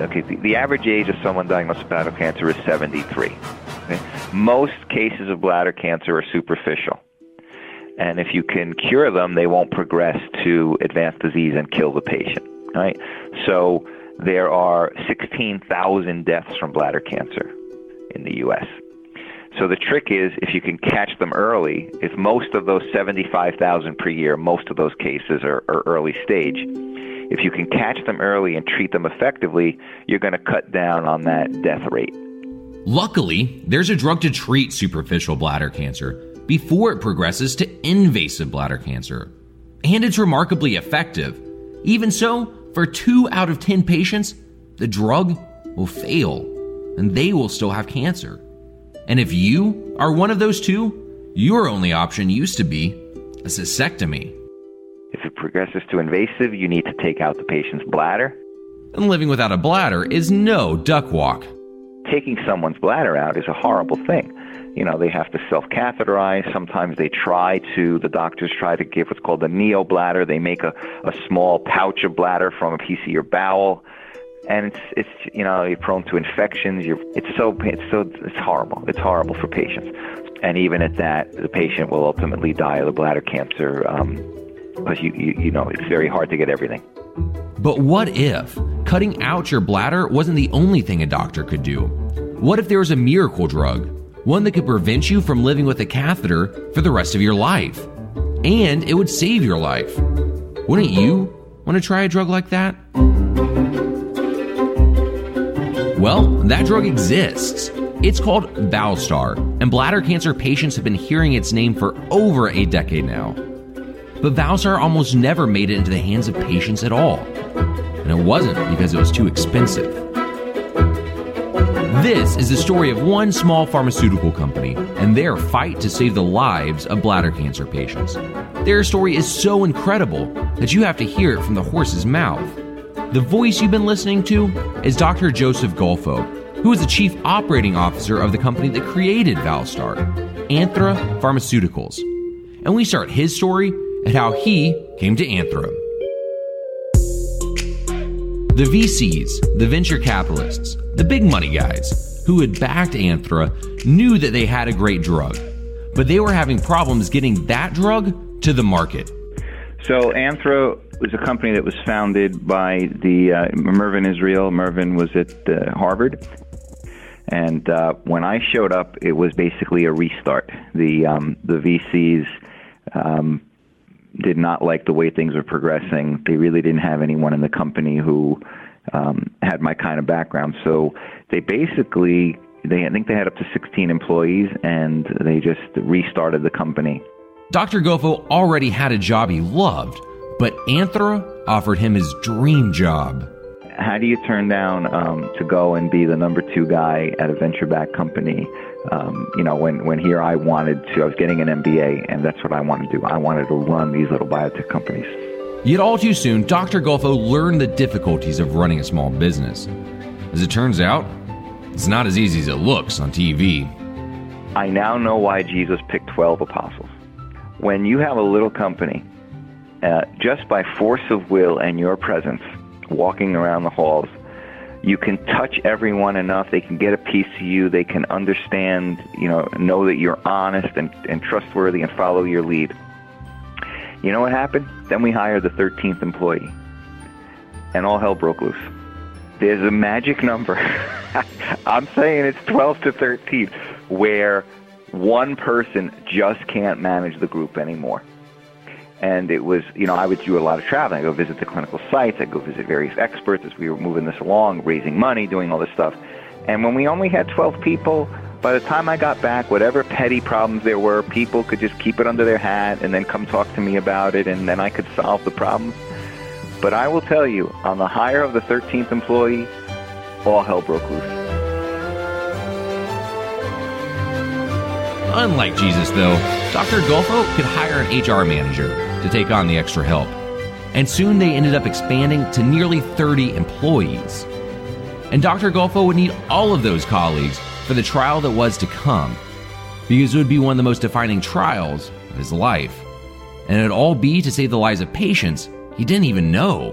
Okay, the, the average age of someone diagnosed with bladder cancer is 73. Okay? Most cases of bladder cancer are superficial. And if you can cure them, they won't progress to advanced disease and kill the patient. Right? So there are 16,000 deaths from bladder cancer in the U.S. So the trick is if you can catch them early, if most of those 75,000 per year, most of those cases are, are early stage, if you can catch them early and treat them effectively, you're going to cut down on that death rate. Luckily, there's a drug to treat superficial bladder cancer before it progresses to invasive bladder cancer. And it's remarkably effective. Even so, for two out of 10 patients, the drug will fail and they will still have cancer. And if you are one of those two, your only option used to be a cystectomy. If it progresses to invasive, you need to take out the patient's bladder. And living without a bladder is no duck walk. Taking someone's bladder out is a horrible thing. You know, they have to self catheterize. Sometimes they try to, the doctors try to give what's called a neo bladder. They make a, a small pouch of bladder from a piece of your bowel and it's it's you know you're prone to infections. You're it's so it's so it's horrible. It's horrible for patients, and even at that, the patient will ultimately die of bladder cancer um, because you, you you know it's very hard to get everything. But what if cutting out your bladder wasn't the only thing a doctor could do? What if there was a miracle drug, one that could prevent you from living with a catheter for the rest of your life, and it would save your life? Wouldn't you want to try a drug like that? Well, that drug exists. It's called Valstar, and bladder cancer patients have been hearing its name for over a decade now. But Valstar almost never made it into the hands of patients at all. And it wasn't because it was too expensive. This is the story of one small pharmaceutical company and their fight to save the lives of bladder cancer patients. Their story is so incredible that you have to hear it from the horse's mouth. The voice you've been listening to is Dr. Joseph Golfo, who is the chief operating officer of the company that created Valstar, Anthra Pharmaceuticals. And we start his story and how he came to Anthra. The VCs, the venture capitalists, the big money guys who had backed Anthra knew that they had a great drug, but they were having problems getting that drug to the market. So Anthra was a company that was founded by the uh, Israel. Mervyn was at uh, Harvard, and uh, when I showed up, it was basically a restart. The um, the VCs um, did not like the way things were progressing. They really didn't have anyone in the company who um, had my kind of background. So they basically, they I think they had up to 16 employees, and they just restarted the company. Dr. Golfo already had a job he loved, but Anthra offered him his dream job. How do you turn down um, to go and be the number two guy at a venture-backed company? Um, you know, when, when here I wanted to, I was getting an MBA, and that's what I wanted to do. I wanted to run these little biotech companies. Yet all too soon, Dr. Golfo learned the difficulties of running a small business. As it turns out, it's not as easy as it looks on TV. I now know why Jesus picked 12 apostles. When you have a little company, uh, just by force of will and your presence, walking around the halls, you can touch everyone enough. They can get a piece of you. They can understand, you know, know that you're honest and, and trustworthy and follow your lead. You know what happened? Then we hired the 13th employee, and all hell broke loose. There's a magic number. I'm saying it's 12 to 13, where one person just can't manage the group anymore. And it was, you know, I would do a lot of traveling. I go visit the clinical sites. I go visit various experts as we were moving this along, raising money, doing all this stuff. And when we only had 12 people, by the time I got back, whatever petty problems there were, people could just keep it under their hat and then come talk to me about it, and then I could solve the problems. But I will tell you, on the hire of the 13th employee, all hell broke loose. Unlike Jesus, though, Dr. Golfo could hire an HR manager to take on the extra help. And soon they ended up expanding to nearly 30 employees. And Dr. Golfo would need all of those colleagues for the trial that was to come, because it would be one of the most defining trials of his life. And it would all be to save the lives of patients he didn't even know.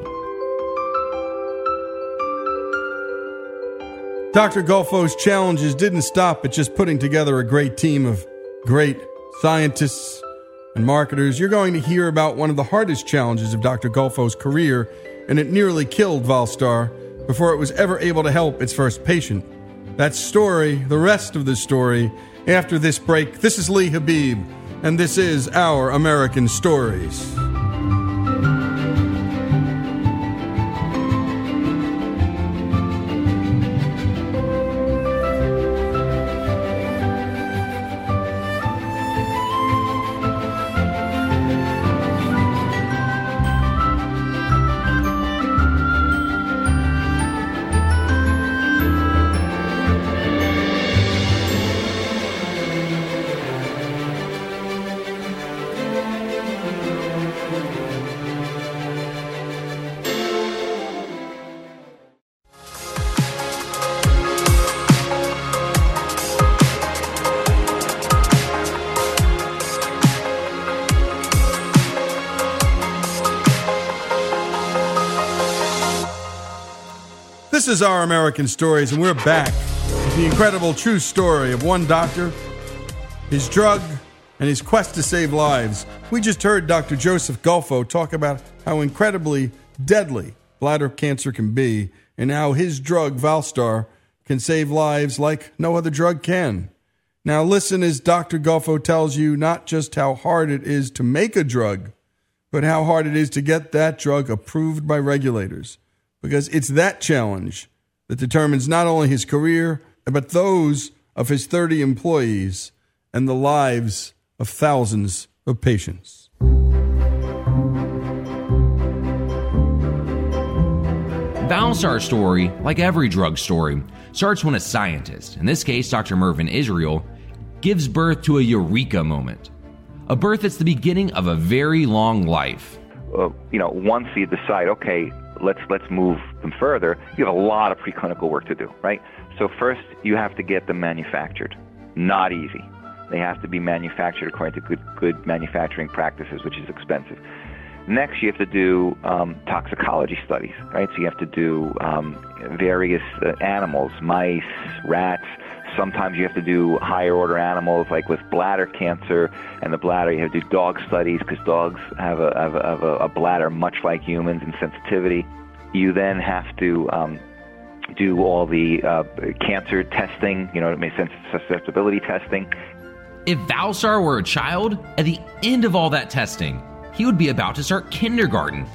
Dr. Golfo's challenges didn't stop at just putting together a great team of great scientists and marketers. You're going to hear about one of the hardest challenges of Dr. Golfo's career, and it nearly killed Valstar before it was ever able to help its first patient. That story, the rest of the story, after this break. This is Lee Habib, and this is Our American Stories. Is Our American Stories, and we're back with the incredible true story of one doctor, his drug, and his quest to save lives. We just heard Dr. Joseph Golfo talk about how incredibly deadly bladder cancer can be and how his drug, Valstar, can save lives like no other drug can. Now, listen as Dr. Golfo tells you not just how hard it is to make a drug, but how hard it is to get that drug approved by regulators because it's that challenge that determines not only his career, but those of his 30 employees and the lives of thousands of patients. Valstar's story, like every drug story, starts when a scientist, in this case Dr. Mervyn Israel, gives birth to a eureka moment. A birth that's the beginning of a very long life. uh, you know, once you decide, okay, let's let's move them further, you have a lot of preclinical work to do, right? So first, you have to get them manufactured. Not easy. They have to be manufactured according to good good manufacturing practices, which is expensive. Next, you have to do um, toxicology studies, right? So you have to do um, various uh, animals, mice, rats. Sometimes you have to do higher order animals, like with bladder cancer and the bladder. You have to do dog studies because dogs have a, have, a, have a, a, bladder much like humans in sensitivity. You then have to um, do all the uh, cancer testing, you know, it makes sense, susceptibility testing. If Valstar were a child, at the end of all that testing, he would be about to start kindergarten.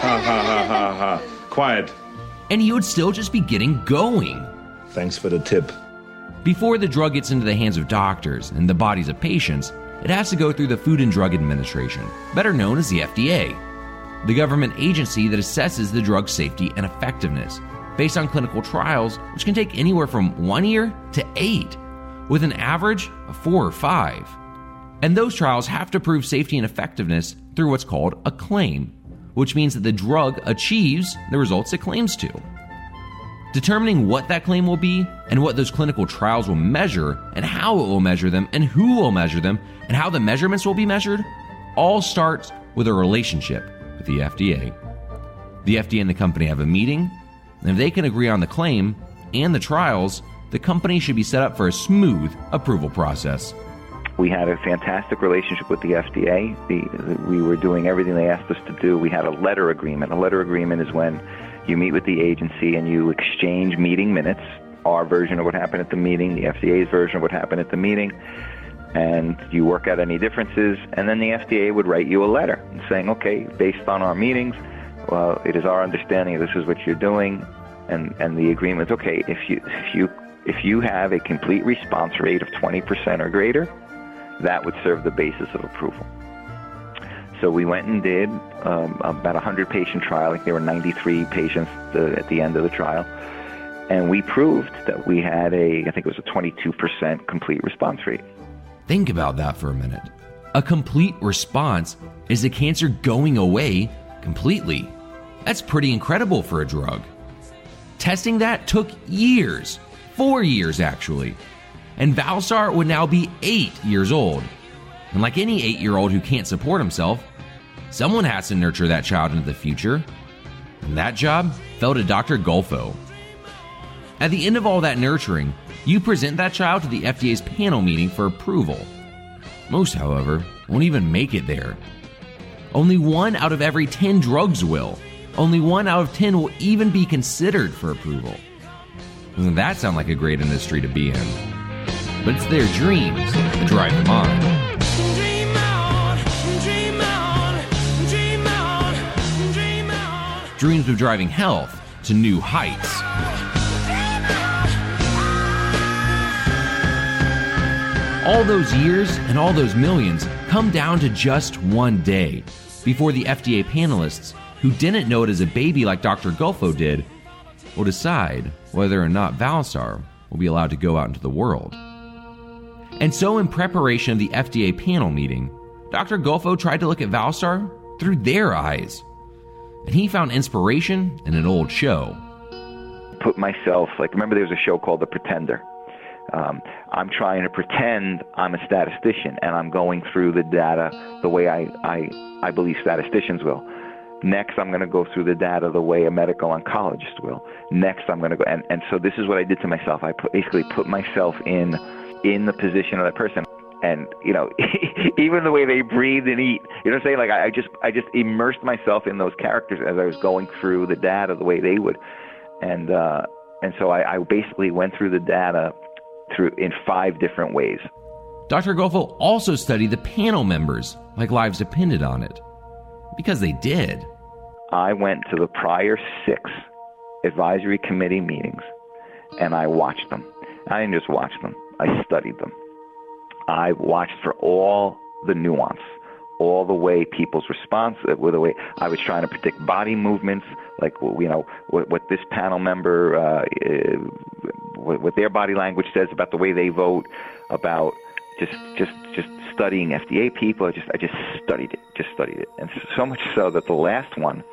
Ha ha ha ha ha. Quiet. And he would still just be getting going. Thanks for the tip. Before the drug gets into the hands of doctors and the bodies of patients, it has to go through the Food and Drug Administration, better known as the FDA, the government agency that assesses the drug's safety and effectiveness based on clinical trials, which can take anywhere from one year to eight with an average of four or five. And those trials have to prove safety and effectiveness through what's called a claim, which means that the drug achieves the results it claims to. Determining what that claim will be and what those clinical trials will measure and how it will measure them and who will measure them and how the measurements will be measured all starts with a relationship with the FDA. The FDA and the company have a meeting, and if they can agree on the claim and the trials, the company should be set up for a smooth approval process. We had a fantastic relationship with the FDA. The, we were doing everything they asked us to do. We had a letter agreement. A letter agreement is when you meet with the agency and you exchange meeting minutes, our version of what happened at the meeting, the FDA's version of what happened at the meeting, and you work out any differences, and then the FDA would write you a letter saying, okay, based on our meetings, well, it is our understanding this is what you're doing, and, and the agreement is okay, if you, if you if you have a complete response rate of 20% or greater, that would serve the basis of approval. So we went and did um, about a 100 patient trial. I think there were 93 patients the, at the end of the trial. And we proved that we had a, I think it was a 22% complete response rate. Think about that for a minute. A complete response is the cancer going away completely. That's pretty incredible for a drug. Testing that took years four years actually. And Valstar would now be eight years old. And like any eight year old who can't support himself, someone has to nurture that child into the future. And that job fell to Dr. Golfo. At the end of all that nurturing, you present that child to the FDA's panel meeting for approval. Most, however, won't even make it there. Only one out of every 10 drugs will. Only one out of 10 will even be considered for approval. Doesn't that sound like a great industry to be in? But it's their dreams that drive them on. Dream on, dream on, dream on, dream on. Dreams of driving health to new heights. All those years and all those millions come down to just one day before the FDA panelists, who didn't know it as a baby like Dr. Golfo did, will decide whether or not Valstar will be allowed to go out into the world. And so, in preparation of the FDA panel meeting, Dr. Golfo tried to look at Valstar through their eyes. And he found inspiration in an old show. Put myself, like, remember there was a show called The Pretender? Um, I'm trying to pretend I'm a statistician and I'm going through the data the way I, I, I believe statisticians will. Next, I'm going to go through the data the way a medical oncologist will. Next, I'm going to go, and, and so this is what I did to myself. I put, basically put myself in in the position of that person, and you know, even the way they breathe and eat. You know what I'm saying? Like I, I just I just immersed myself in those characters as I was going through the data the way they would, and uh, and so I, I basically went through the data through in five different ways. Dr. Golfo also studied the panel members, like lives depended on it. Because they did. I went to the prior six advisory committee meetings and I watched them. I didn't just watch them, I studied them. I watched for all the nuance, all the way people's response, uh, with the way I was trying to predict body movements, like you know what, what this panel member, uh, uh, what, what their body language says about the way they vote, about just just just studying FDA people. I just I just studied it, just studied it, and so much so that the last one.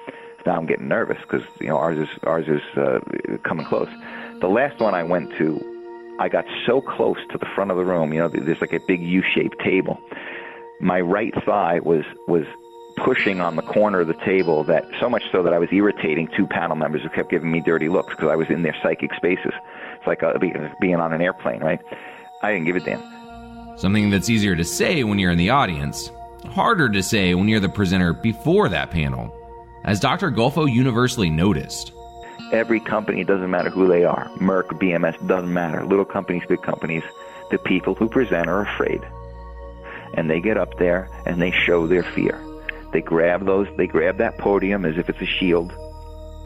Now I'm getting nervous because you know ours is ours is uh, coming close. The last one I went to, I got so close to the front of the room. You know, there's like a big U-shaped table. My right thigh was was pushing on the corner of the table that so much so that I was irritating two panel members who kept giving me dirty looks because I was in their psychic spaces. It's like uh, being on an airplane, right? I didn't give a damn. Something that's easier to say when you're in the audience, harder to say when you're the presenter before that panel, as Dr. Golfo universally noticed. Every company, it doesn't matter who they are, Merck, BMS, doesn't matter, little companies, big companies, the people who present are afraid. And they get up there and they show their fear. They grab those, they grab that podium as if it's a shield.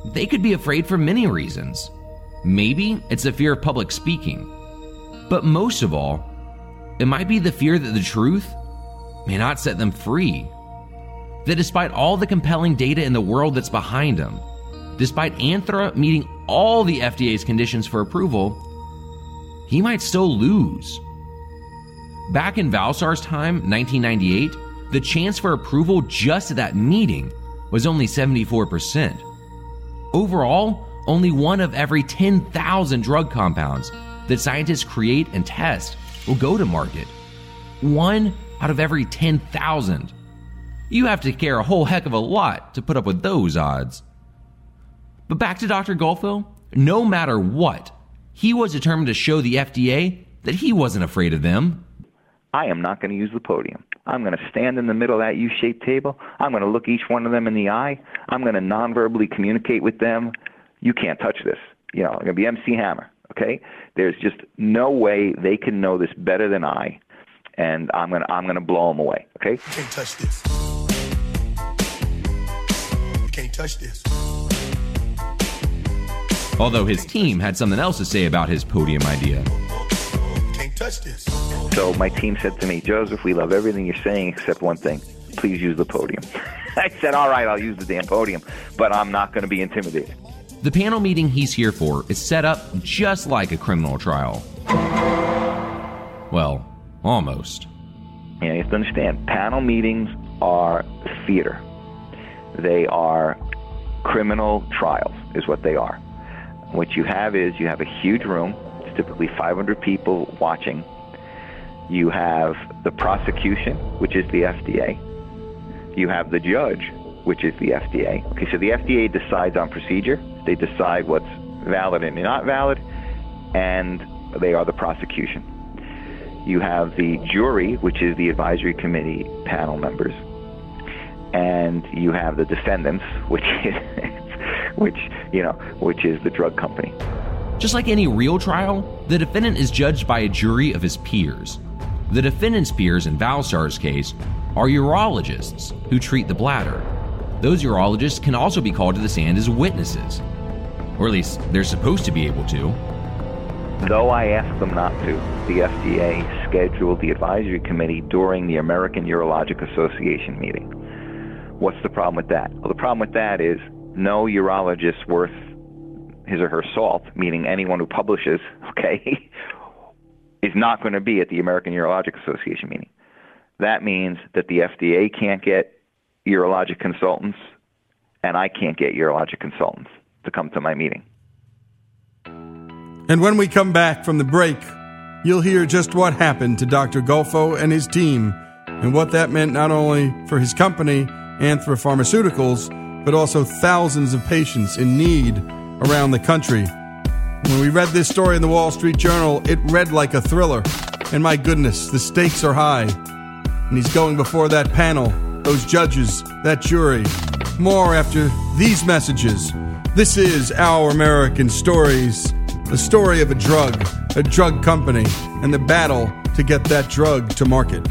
They could be afraid for many reasons. Maybe it's the fear of public speaking. But most of all, it might be the fear that the truth may not set them free. That despite all the compelling data in the world that's behind them, despite Anthra meeting all the FDA's conditions for approval, he might still lose. Back in Valstar's time, 1998, the chance for approval just at that meeting was only 74%. Overall, only one of every 10,000 drug compounds that scientists create and test will go to market. One out of every 10,000. You have to care a whole heck of a lot to put up with those odds. But back to Dr. Golfo, no matter what, he was determined to show the FDA that he wasn't afraid of them. I am not going to use the podium. I'm going to stand in the middle of that U shaped table. I'm going to look each one of them in the eye. I'm going to non verbally communicate with them. You can't touch this. You know, I'm going to be MC Hammer. Okay? There's just no way they can know this better than I, and I'm going to I'm going to blow them away. Okay? You can't touch this. You can't touch this. Although his team had something else to say about his podium idea. You can't touch this. So my team said to me, Joseph, we love everything you're saying except one thing. Please use the podium. I said, all right, I'll use the damn podium, but I'm not going to be intimidated. The panel meeting he's here for is set up just like a criminal trial. Well, almost. Yeah, you have to understand, panel meetings are theater. They are criminal trials, is what they are. What you have is you have a huge room, it's typically 500 people watching. You have the prosecution, which is the FDA. You have the judge, which is the FDA. Okay, so the FDA decides on procedure, they decide what's valid and not valid, and they are the prosecution. You have the jury, which is the advisory committee panel members, and you have the defendants, which is which you know, which is the drug company. Just like any real trial, the defendant is judged by a jury of his peers. The defendant's peers in Valstar's case are urologists who treat the bladder. Those urologists can also be called to the stand as witnesses, or at least they're supposed to be able to. Though I asked them not to, the FDA scheduled the advisory committee during the American Urologic Association meeting. What's the problem with that? Well, the problem with that is no urologist worth his or her salt, meaning anyone who publishes, okay, is not going to be at the American Urologic Association meeting. That means that the FDA can't get urologic consultants, and I can't get urologic consultants to come to my meeting. And when we come back from the break, you'll hear just what happened to Dr. Golfo and his team, and what that meant not only for his company, Anthra Pharmaceuticals, but also thousands of patients in need around the country. When we read this story in the Wall Street Journal, it read like a thriller. And my goodness, the stakes are high. And he's going before that panel, those judges, that jury. More after these messages. This is Our American Stories, the story of a drug, a drug company, and the battle to get that drug to market.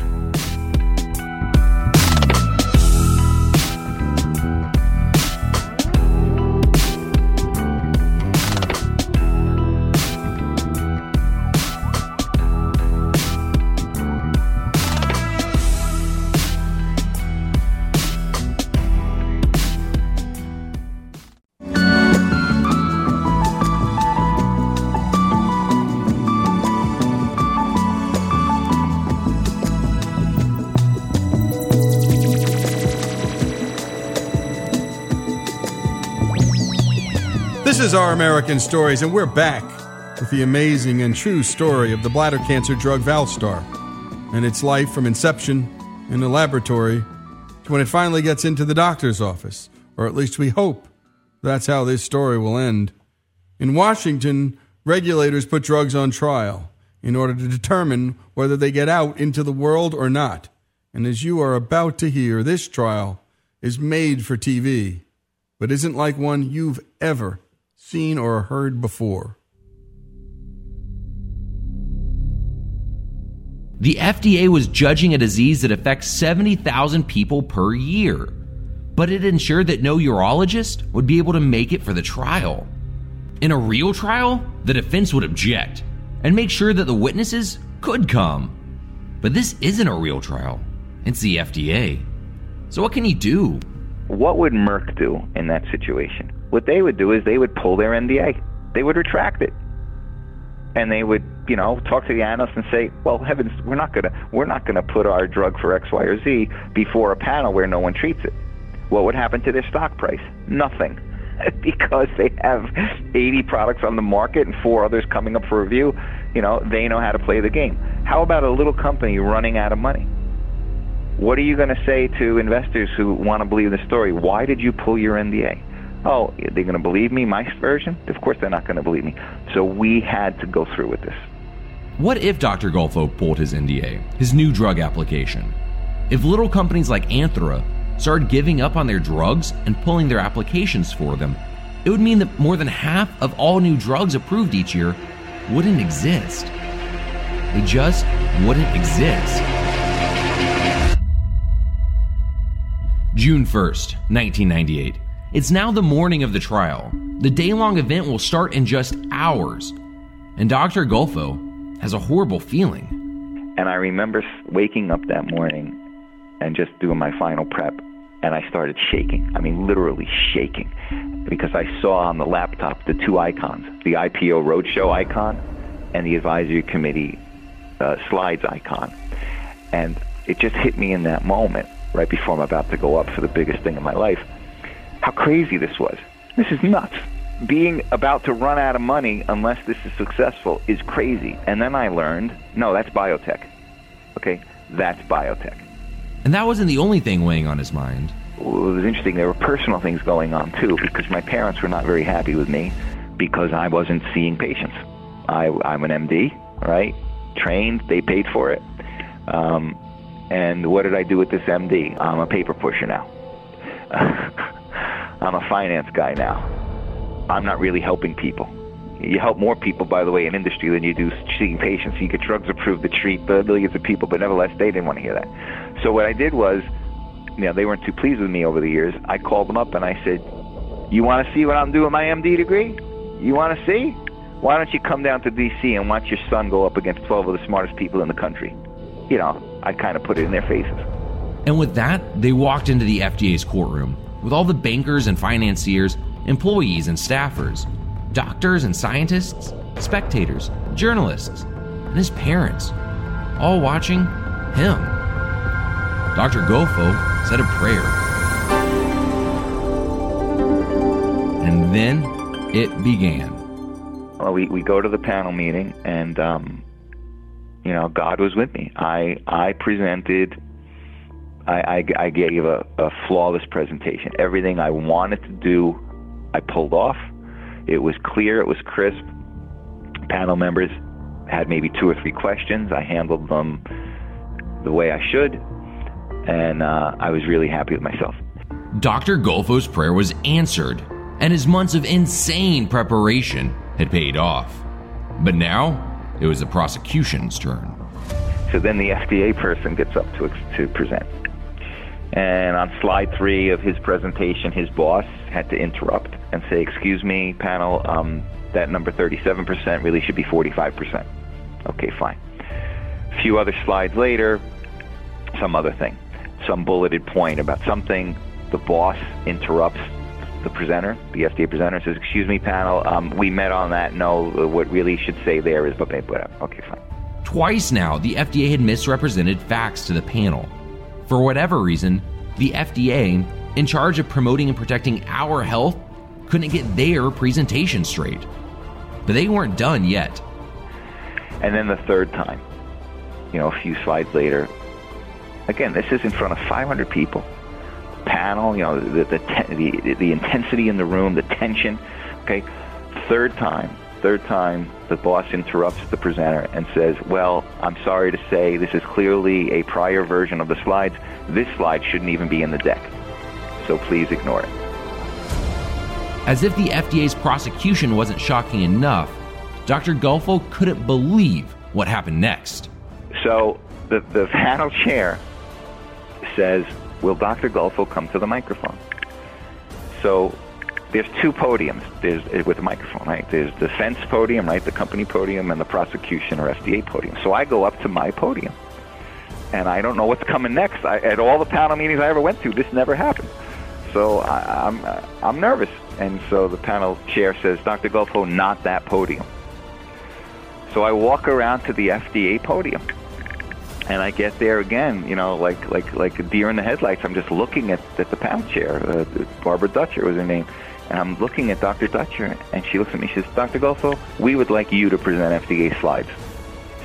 Is Our American Stories, and we're back with the amazing and true story of the bladder cancer drug Valstar and its life from inception in the laboratory to when it finally gets into the doctor's office, or at least we hope that's how this story will end. In Washington, regulators put drugs on trial in order to determine whether they get out into the world or not. And as you are about to hear, this trial is made for TV, but isn't like one you've ever seen or heard before. The FDA was judging a disease that affects 70,000 people per year, but it ensured that no urologist would be able to make it for the trial. In a real trial, the defense would object and make sure that the witnesses could come. But this isn't a real trial, it's the FDA. So, what can he do? What would Merck do in that situation? What they would do is they would pull their NDA, they would retract it and they would, you know, talk to the analyst and say, "Well, heavens, we're not gonna we're not gonna put our drug for X, Y, or Z before a panel where no one treats it." What would happen to their stock price? Nothing, because they have 80 products on the market and four others coming up for review. You know, they know how to play the game. How about a little company running out of money? What are you going to say to investors who want to believe the story? Why did you pull your NDA? Oh, they're going to believe me, my version? Of course they're not going to believe me. So we had to go through with this. What if Dr. Gulfo pulled his NDA, his new drug application? If little companies like Anthra started giving up on their drugs and pulling their applications for them, it would mean that more than half of all new drugs approved each year wouldn't exist. They just wouldn't exist. June 1st, 1998. It's now the morning of the trial. The day long event will start in just hours. And Dr. Gulfo has a horrible feeling. And I remember waking up that morning and just doing my final prep, and I started shaking. I mean, literally shaking, because I saw on the laptop the two icons the IPO Roadshow icon and the advisory committee uh, slides icon. And it just hit me in that moment, right before I'm about to go up for the biggest thing in my life how crazy this was. This is nuts. Being about to run out of money unless this is successful is crazy. And then I learned no, that's biotech. Okay, that's biotech. And that wasn't the only thing weighing on his mind. It was interesting. There were personal things going on too because my parents were not very happy with me because I wasn't seeing patients. I, I'm an MD, right? Trained, they paid for it. Um, and what did I do with this MD? I'm a paper pusher now. I'm a finance guy now. I'm not really helping people. You help more people, by the way, in industry than you do seeing patients. You get drugs approved to treat uh, millions of people, but nevertheless, they didn't want to hear that. So what I did was, you know, they weren't too pleased with me over the years. I called them up and I said, "You want to see what I'm doing with my MD degree? You want to see? Why don't you come down to D.C. and watch your son go up against 12 of the smartest people in the country?" You know, I kind of put it in their faces. And with that, they walked into the FDA's courtroom with all the bankers and financiers, employees and staffers, doctors and scientists, spectators, journalists, and his parents, all watching him. Dr. Gulfo said a prayer. And then it began. Well, we, we go to the panel meeting, and, um, you know, God was with me. I, I presented I, I, I gave a, a flawless presentation. Everything I wanted to do, I pulled off. It was clear, it was crisp. Panel members had maybe two or three questions. I handled them the way I should, and uh, I was really happy with myself. Dr. Gulfo's prayer was answered, and his months of insane preparation had paid off. But now, it was the prosecution's turn. So then the FDA person gets up to, to present. And on slide three of his presentation, his boss had to interrupt and say, Excuse me, panel, um, that number 37% really should be 45%. Okay, fine. A few other slides later, some other thing, some bulleted point about something. The boss interrupts the presenter, the FDA presenter, says, Excuse me, panel, um, we met on that. No, what really should say there is, but. Okay, fine. Twice now, the FDA had misrepresented facts to the panel. For whatever reason, the FDA, in charge of promoting and protecting our health, couldn't get their presentation straight. But they weren't done yet. And then the third time, you know, a few slides later, again, this is in front of 500 people, panel, you know, the the, the the intensity in the room, the tension. Okay, third time, third time, the boss interrupts the presenter and says, "Well, I'm sorry to say, this is clearly a prior version of the slides. This slide shouldn't even be in the deck, so please ignore it." As if the FDA's prosecution wasn't shocking enough, Dr. Gulfo couldn't believe what happened next. So the, the panel chair says, Will Dr. Gulfo come to the microphone? So there's two podiums there's eh, with a microphone, right? There's the defense podium, right? The company podium and the prosecution or FDA podium. So I go up to my podium. And I don't know what's coming next. I, at all the panel meetings I ever went to, this never happened. So I, I'm uh, I'm nervous, and so the panel chair says, "Dr. Gulfo, not that podium." So I walk around to the FDA podium, and I get there again, you know, like like like a deer in the headlights. I'm just looking at, at the panel chair. Uh, Barbara Dutcher was her name, I'm looking at Dr. Dutcher, and she looks at me. She says, "Dr. Gulfo, we would like you to present FDA slides."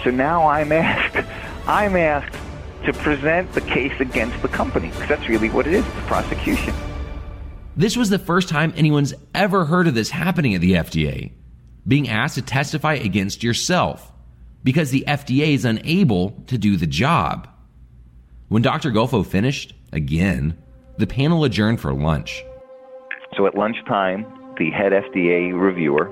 So now I'm asked, I'm asked to present the case against the company because that's really what it is. It's prosecution. This was the first time anyone's ever heard of this happening at the FDA. Being asked to testify against yourself because the FDA is unable to do the job. When Dr. Gulfo finished, again, the panel adjourned for lunch. So at lunchtime, the head FDA reviewer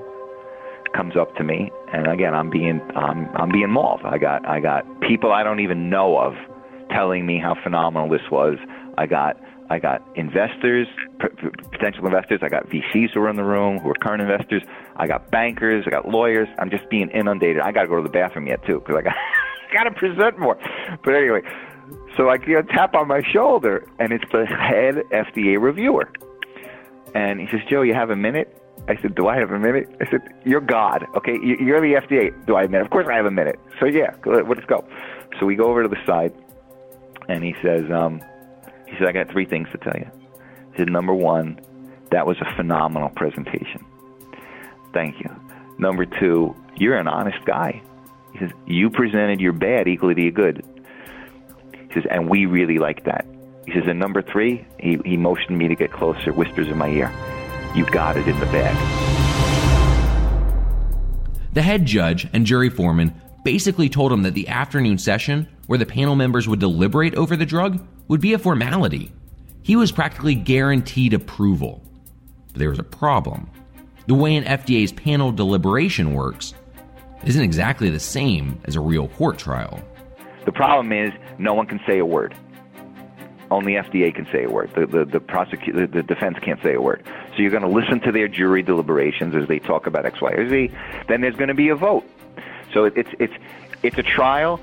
comes up to me, and again, I'm being um, I'm being mauled. I got I got people I don't even know of telling me how phenomenal this was. I got I got investors, p- potential investors. I got VCs who were in the room who are current investors. I got bankers. I got lawyers. I'm just being inundated. I got to go to the bathroom yet too because I got got to present more. But anyway, so I get a tap on my shoulder, and it's the head FDA reviewer, and he says, "Joe, you have a minute?" I said, "Do I have a minute?" I said, "You're God, okay? You- You're the FDA. Do I have a minute? Of course I have a minute. So yeah, let's go." So we go over to the side, and he says, um, "He said I got three things to tell you." He said, "Number one, that was a phenomenal presentation. Thank you. Number two, you're an honest guy." He says, "You presented your bad equally to your good." He says, "And we really like that." He says, "And number three, he, he motioned me to get closer, whispers in my ear, you got it in the bag." The head judge and jury foreman basically told him that the afternoon session, where the panel members would deliberate over the drug, would be a formality. He was practically guaranteed approval. But there was a problem. The way an FDA's panel deliberation works isn't exactly the same as a real court trial. The problem is no one can say a word. Only FDA can say a word. The the the, prosecu- the, the defense can't say a word. So you're going to listen to their jury deliberations as they talk about X, Y, or Z. Then there's going to be a vote. So it, it's it's it's a trial,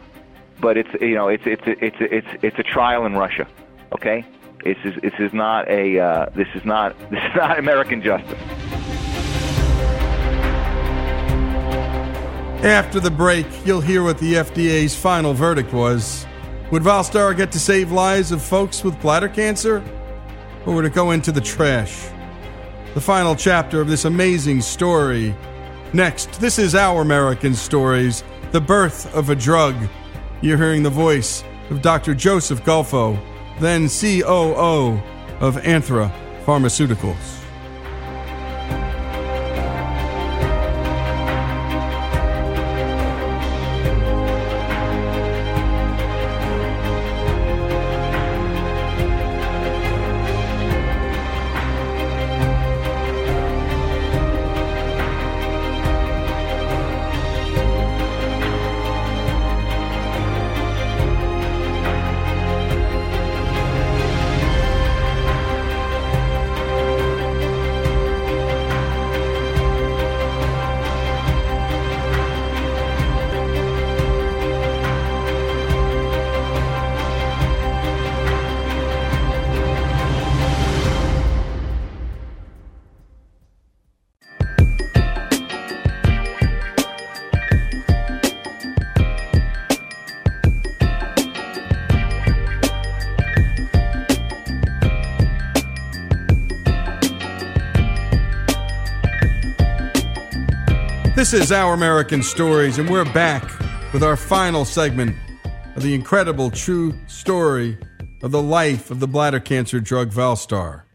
but it's you know it's it's it's it's it's a trial in Russia. Okay, this is this is not a uh, this is not this is not American justice. After the break, you'll hear what the FDA's final verdict was. Would Valstar get to save lives of folks with bladder cancer? Or would it go into the trash? The final chapter of this amazing story. Next, this is Our American Stories The Birth of a Drug. You're hearing the voice of Dr. Joseph Gulfo, then COO of Anthra Pharmaceuticals. This is Our American Stories, and we're back with our final segment of the incredible true story of the life of the bladder cancer drug Valstar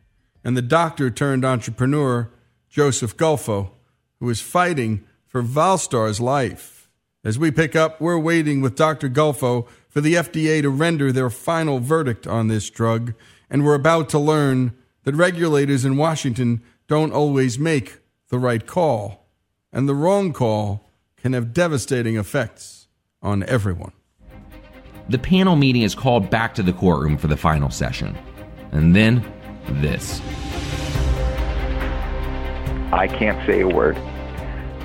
and the doctor turned entrepreneur Joseph Gulfo, who is fighting for Valstar's life. As we pick up, we're waiting with Dr. Gulfo for the FDA to render their final verdict on this drug, and we're about to learn that regulators in Washington don't always make the right call, and the wrong call can have devastating effects on everyone. The panel meeting is called back to the courtroom for the final session. And then this. I can't say a word.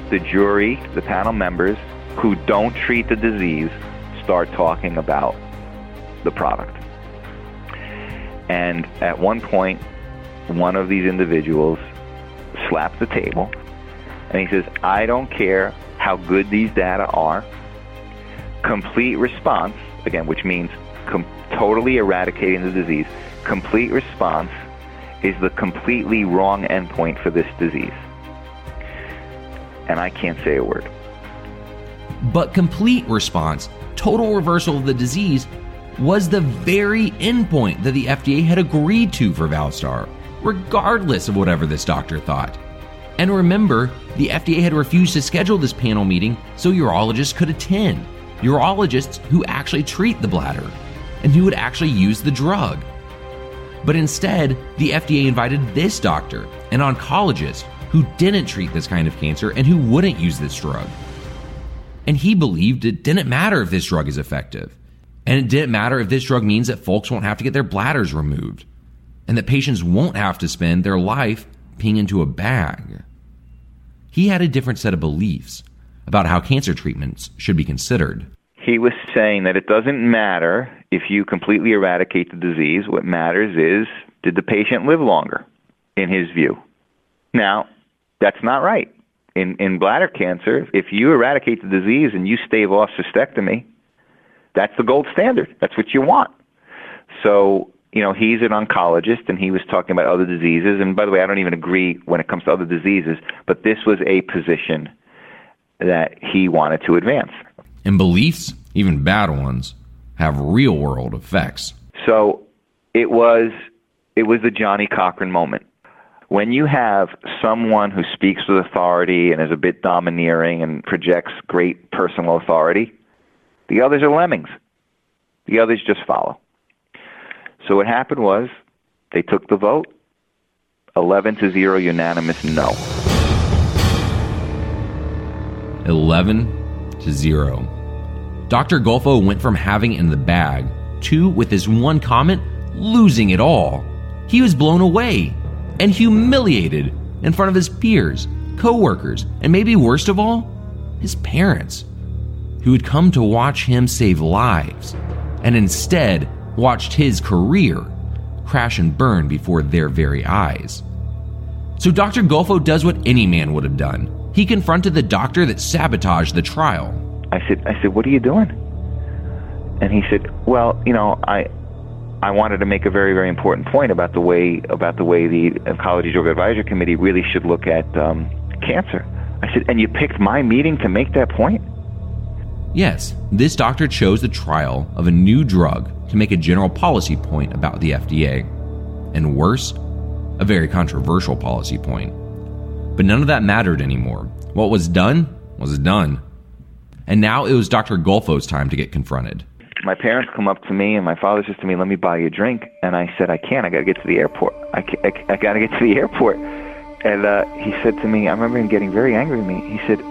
The jury, the panel members who don't treat the disease start talking about the product. And at one point, one of these individuals slapped the table and he says, I don't care how good these data are. Complete response, again, which means com- totally eradicating the disease, complete response is the completely wrong endpoint for this disease. And I can't say a word. But complete response, total reversal of the disease, was the very endpoint that the FDA had agreed to for Valstar, regardless of whatever this doctor thought. And remember, the FDA had refused to schedule this panel meeting so urologists could attend. Urologists who actually treat the bladder and who would actually use the drug. But instead, the FDA invited this doctor, an oncologist who didn't treat this kind of cancer and who wouldn't use this drug. And he believed it didn't matter if this drug is effective. And it didn't matter if this drug means that folks won't have to get their bladders removed. And that patients won't have to spend their life peeing into a bag. He had a different set of beliefs about how cancer treatments should be considered. He was saying that it doesn't matter if you completely eradicate the disease. What matters is did the patient live longer, in his view. Now, that's not right. In, in bladder cancer, if you eradicate the disease and you stave off cystectomy, that's the gold standard. That's what you want. So, you know, he's an oncologist and he was talking about other diseases. And by the way, I don't even agree when it comes to other diseases, but this was a position that he wanted to advance. And beliefs, even bad ones, have real world effects. So it was it was the Johnnie Cochran moment. When you have someone who speaks with authority and is a bit domineering and projects great personal authority, the others are lemmings. The others just follow. So what happened was they took the vote. 11 to 0 unanimous no. 11 to 0. Dr. Gulfo went from having in the bag to, with his one comment, losing it all. He was blown away and humiliated in front of his peers, coworkers, and maybe worst of all, his parents, who had come to watch him save lives and instead watched his career crash and burn before their very eyes. So Dr. Gulfo does what any man would have done. He confronted the doctor that sabotaged the trial. I said, I said, what are you doing? And he said, well, you know, I, I wanted to make a very, very important point about the way about the way the Oncology Drug Advisory Committee really should look at um, cancer. I said, and you picked my meeting to make that point? Yes, this doctor chose the trial of a new drug to make a general policy point about the FDA. And worse, a very controversial policy point. But none of that mattered anymore. What was done was done. And now it was Dr. Gulfo's time to get confronted. My parents come up to me, and my father says to me, "Let me buy you a drink." And I said, "I can't. I got to get to the airport. I, I, I got to get to the airport." And uh, he said to me, I remember him getting very angry with me. He said,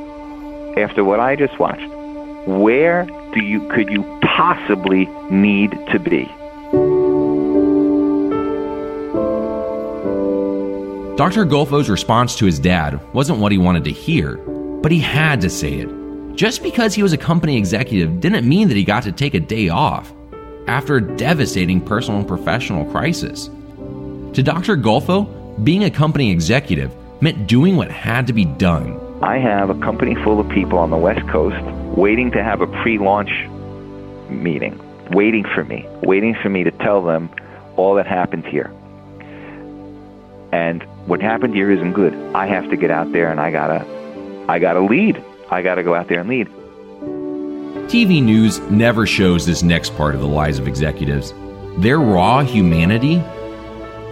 "After what I just watched, where do you could you possibly need to be?" Dr. Gulfo's response to his dad wasn't what he wanted to hear, but he had to say it. Just because he was a company executive didn't mean that he got to take a day off after a devastating personal and professional crisis. To Dr. Gulfo, being a company executive meant doing what had to be done. I have a company full of people on the West Coast waiting to have a pre-launch meeting, waiting for me, waiting for me to tell them all that happened here. And what happened here isn't good. I have to get out there and I gotta, I gotta lead. I got to go out there and lead. TV news never shows this next part of the lives of executives their raw humanity.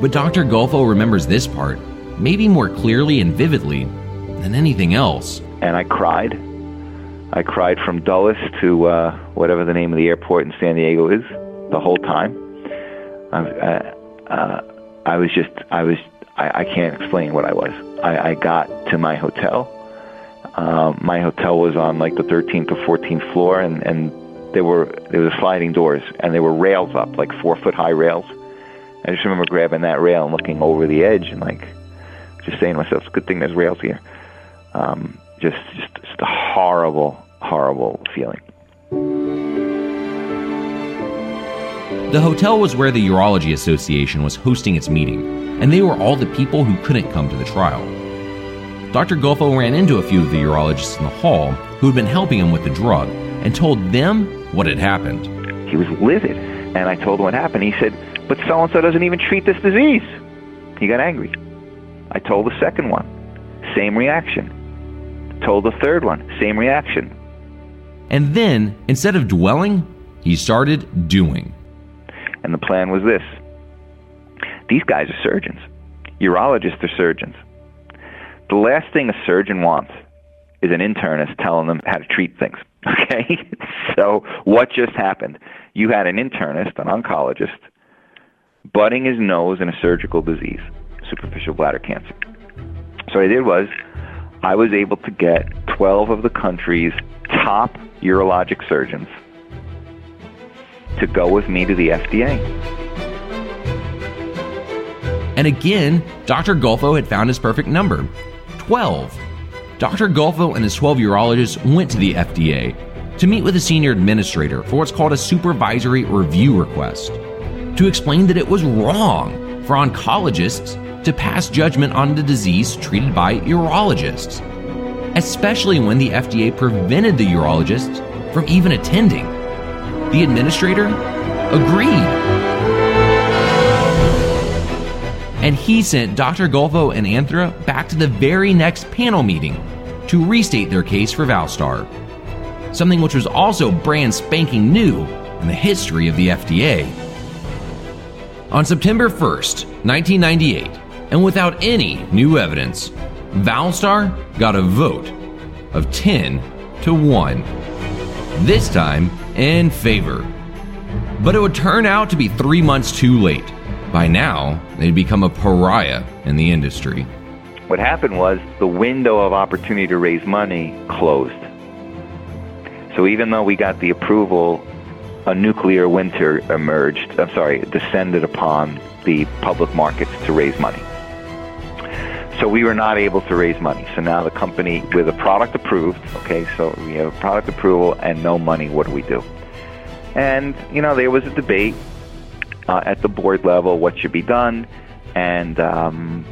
But Dr. Gulfo remembers this part, maybe more clearly and vividly than anything else. And I cried. I cried from Dulles to uh, whatever the name of the airport in San Diego is the whole time. I, uh, uh, I was just, I was, I, I can't explain what I was. I, I got to my hotel. Um, my hotel was on like the 13th or 14th floor, and, and there were there was sliding doors, and there were rails up, like four foot high rails. I just remember grabbing that rail and looking over the edge, and like just saying to myself, "It's a good thing there's rails here." Um, just, just, just horrible, horrible feeling. The hotel was where the Urology Association was hosting its meeting, and they were all the people who couldn't come to the trial. Dr. Gulfo ran into a few of the urologists in the hall who had been helping him with the drug and told them what had happened. He was livid, and I told him what happened. He said, But so and so doesn't even treat this disease. He got angry. I told the second one, same reaction. Told the third one, same reaction. And then, instead of dwelling, he started doing. And the plan was this these guys are surgeons, urologists are surgeons. The last thing a surgeon wants is an internist telling them how to treat things. Okay? so, what just happened? You had an internist, an oncologist, butting his nose in a surgical disease, superficial bladder cancer. So, what I did was, I was able to get 12 of the country's top urologic surgeons to go with me to the FDA. And again, Dr. Gulfo had found his perfect number 12. Dr. Gulfo and his 12 urologists went to the FDA to meet with a senior administrator for what's called a supervisory review request to explain that it was wrong for oncologists to pass judgment on the disease treated by urologists, especially when the FDA prevented the urologists from even attending. The administrator agreed. And he sent Dr. Gulfo and Anthra back to the very next panel meeting to restate their case for Valstar, something which was also brand spanking new in the history of the FDA. On September 1st, 1998, and without any new evidence, Valstar got a vote of 10 to 1. This time in favor. But it would turn out to be three months too late. By now, they'd become a pariah in the industry. What happened was the window of opportunity to raise money closed. So even though we got the approval, a nuclear winter emerged, I'm sorry, descended upon the public markets to raise money. So we were not able to raise money. So now the company, with a product approved, okay, so we have a product approval and no money, what do we do? And, you know, there was a debate uh, at the board level what should be done. And um,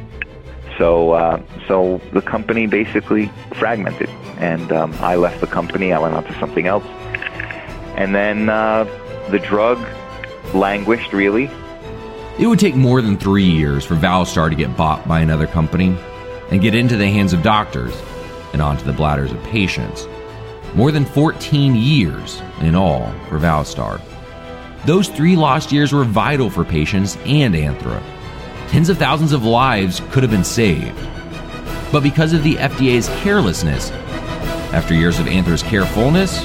so, uh, so the company basically fragmented. And um, I left the company, I went on to something else. And then uh, the drug languished, really. It would take more than three years for Valstar to get bought by another company and get into the hands of doctors and onto the bladders of patients. More than 14 years in all for Valstar. Those three lost years were vital for patients and Anthra. Tens of thousands of lives could have been saved. But because of the FDA's carelessness, after years of Anthra's carefulness,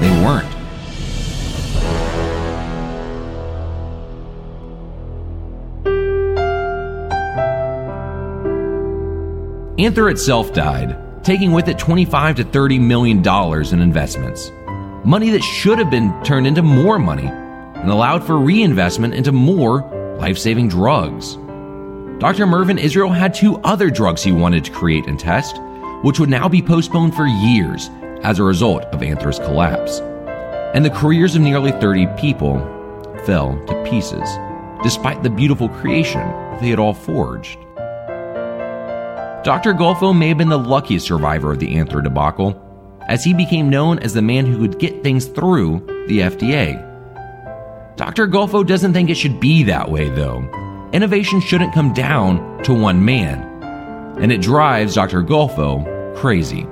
they weren't. Anthra itself died, taking with it 25 to 30 million dollars in investments. Money that should have been turned into more money and allowed for reinvestment into more life-saving drugs. Dr. Mervyn Israel had two other drugs he wanted to create and test, which would now be postponed for years as a result of Anthra's collapse. And the careers of nearly 30 people fell to pieces, despite the beautiful creation they had all forged. Dr. Gulfo may have been the luckiest survivor of the Anthra debacle, as he became known as the man who could get things through the FDA. Dr. Gulfo doesn't think it should be that way, though. Innovation shouldn't come down to one man, and it drives Dr. Gulfo crazy.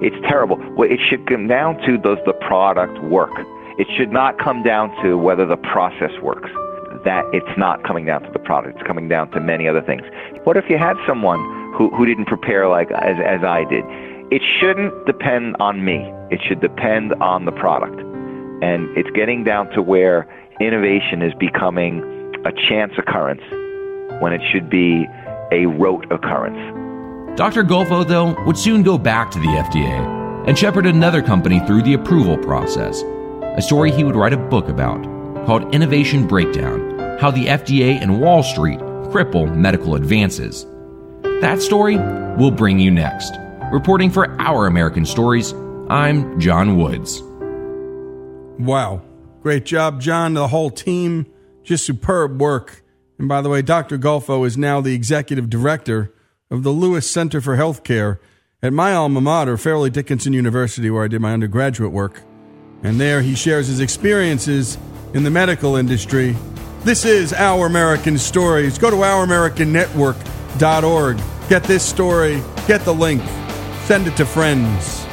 It's terrible. It should come down to does the product work? It should not come down to whether the process works. That it's not coming down to the product. It's coming down to many other things. What if you had someone who, who didn't prepare like as, as I did? It shouldn't depend on me. It should depend on the product. And it's getting down to where innovation is becoming a chance occurrence when it should be a rote occurrence. Dr. Gulfo, though, would soon go back to the FDA and shepherd another company through the approval process, a story he would write a book about called Innovation Breakdown How the FDA and Wall Street Cripple Medical Advances. That story we'll bring you next. Reporting for Our American Stories, I'm John Woods. Wow. Great job, John, the whole team. Just superb work. And by the way, Dr. Gulfo is now the executive director of the Lewis Center for Healthcare at my alma mater, Fairleigh Dickinson University, where I did my undergraduate work. And there he shares his experiences in the medical industry. This is Our American Stories. Go to ouramericannetwork.org. Get this story, get the link, send it to friends.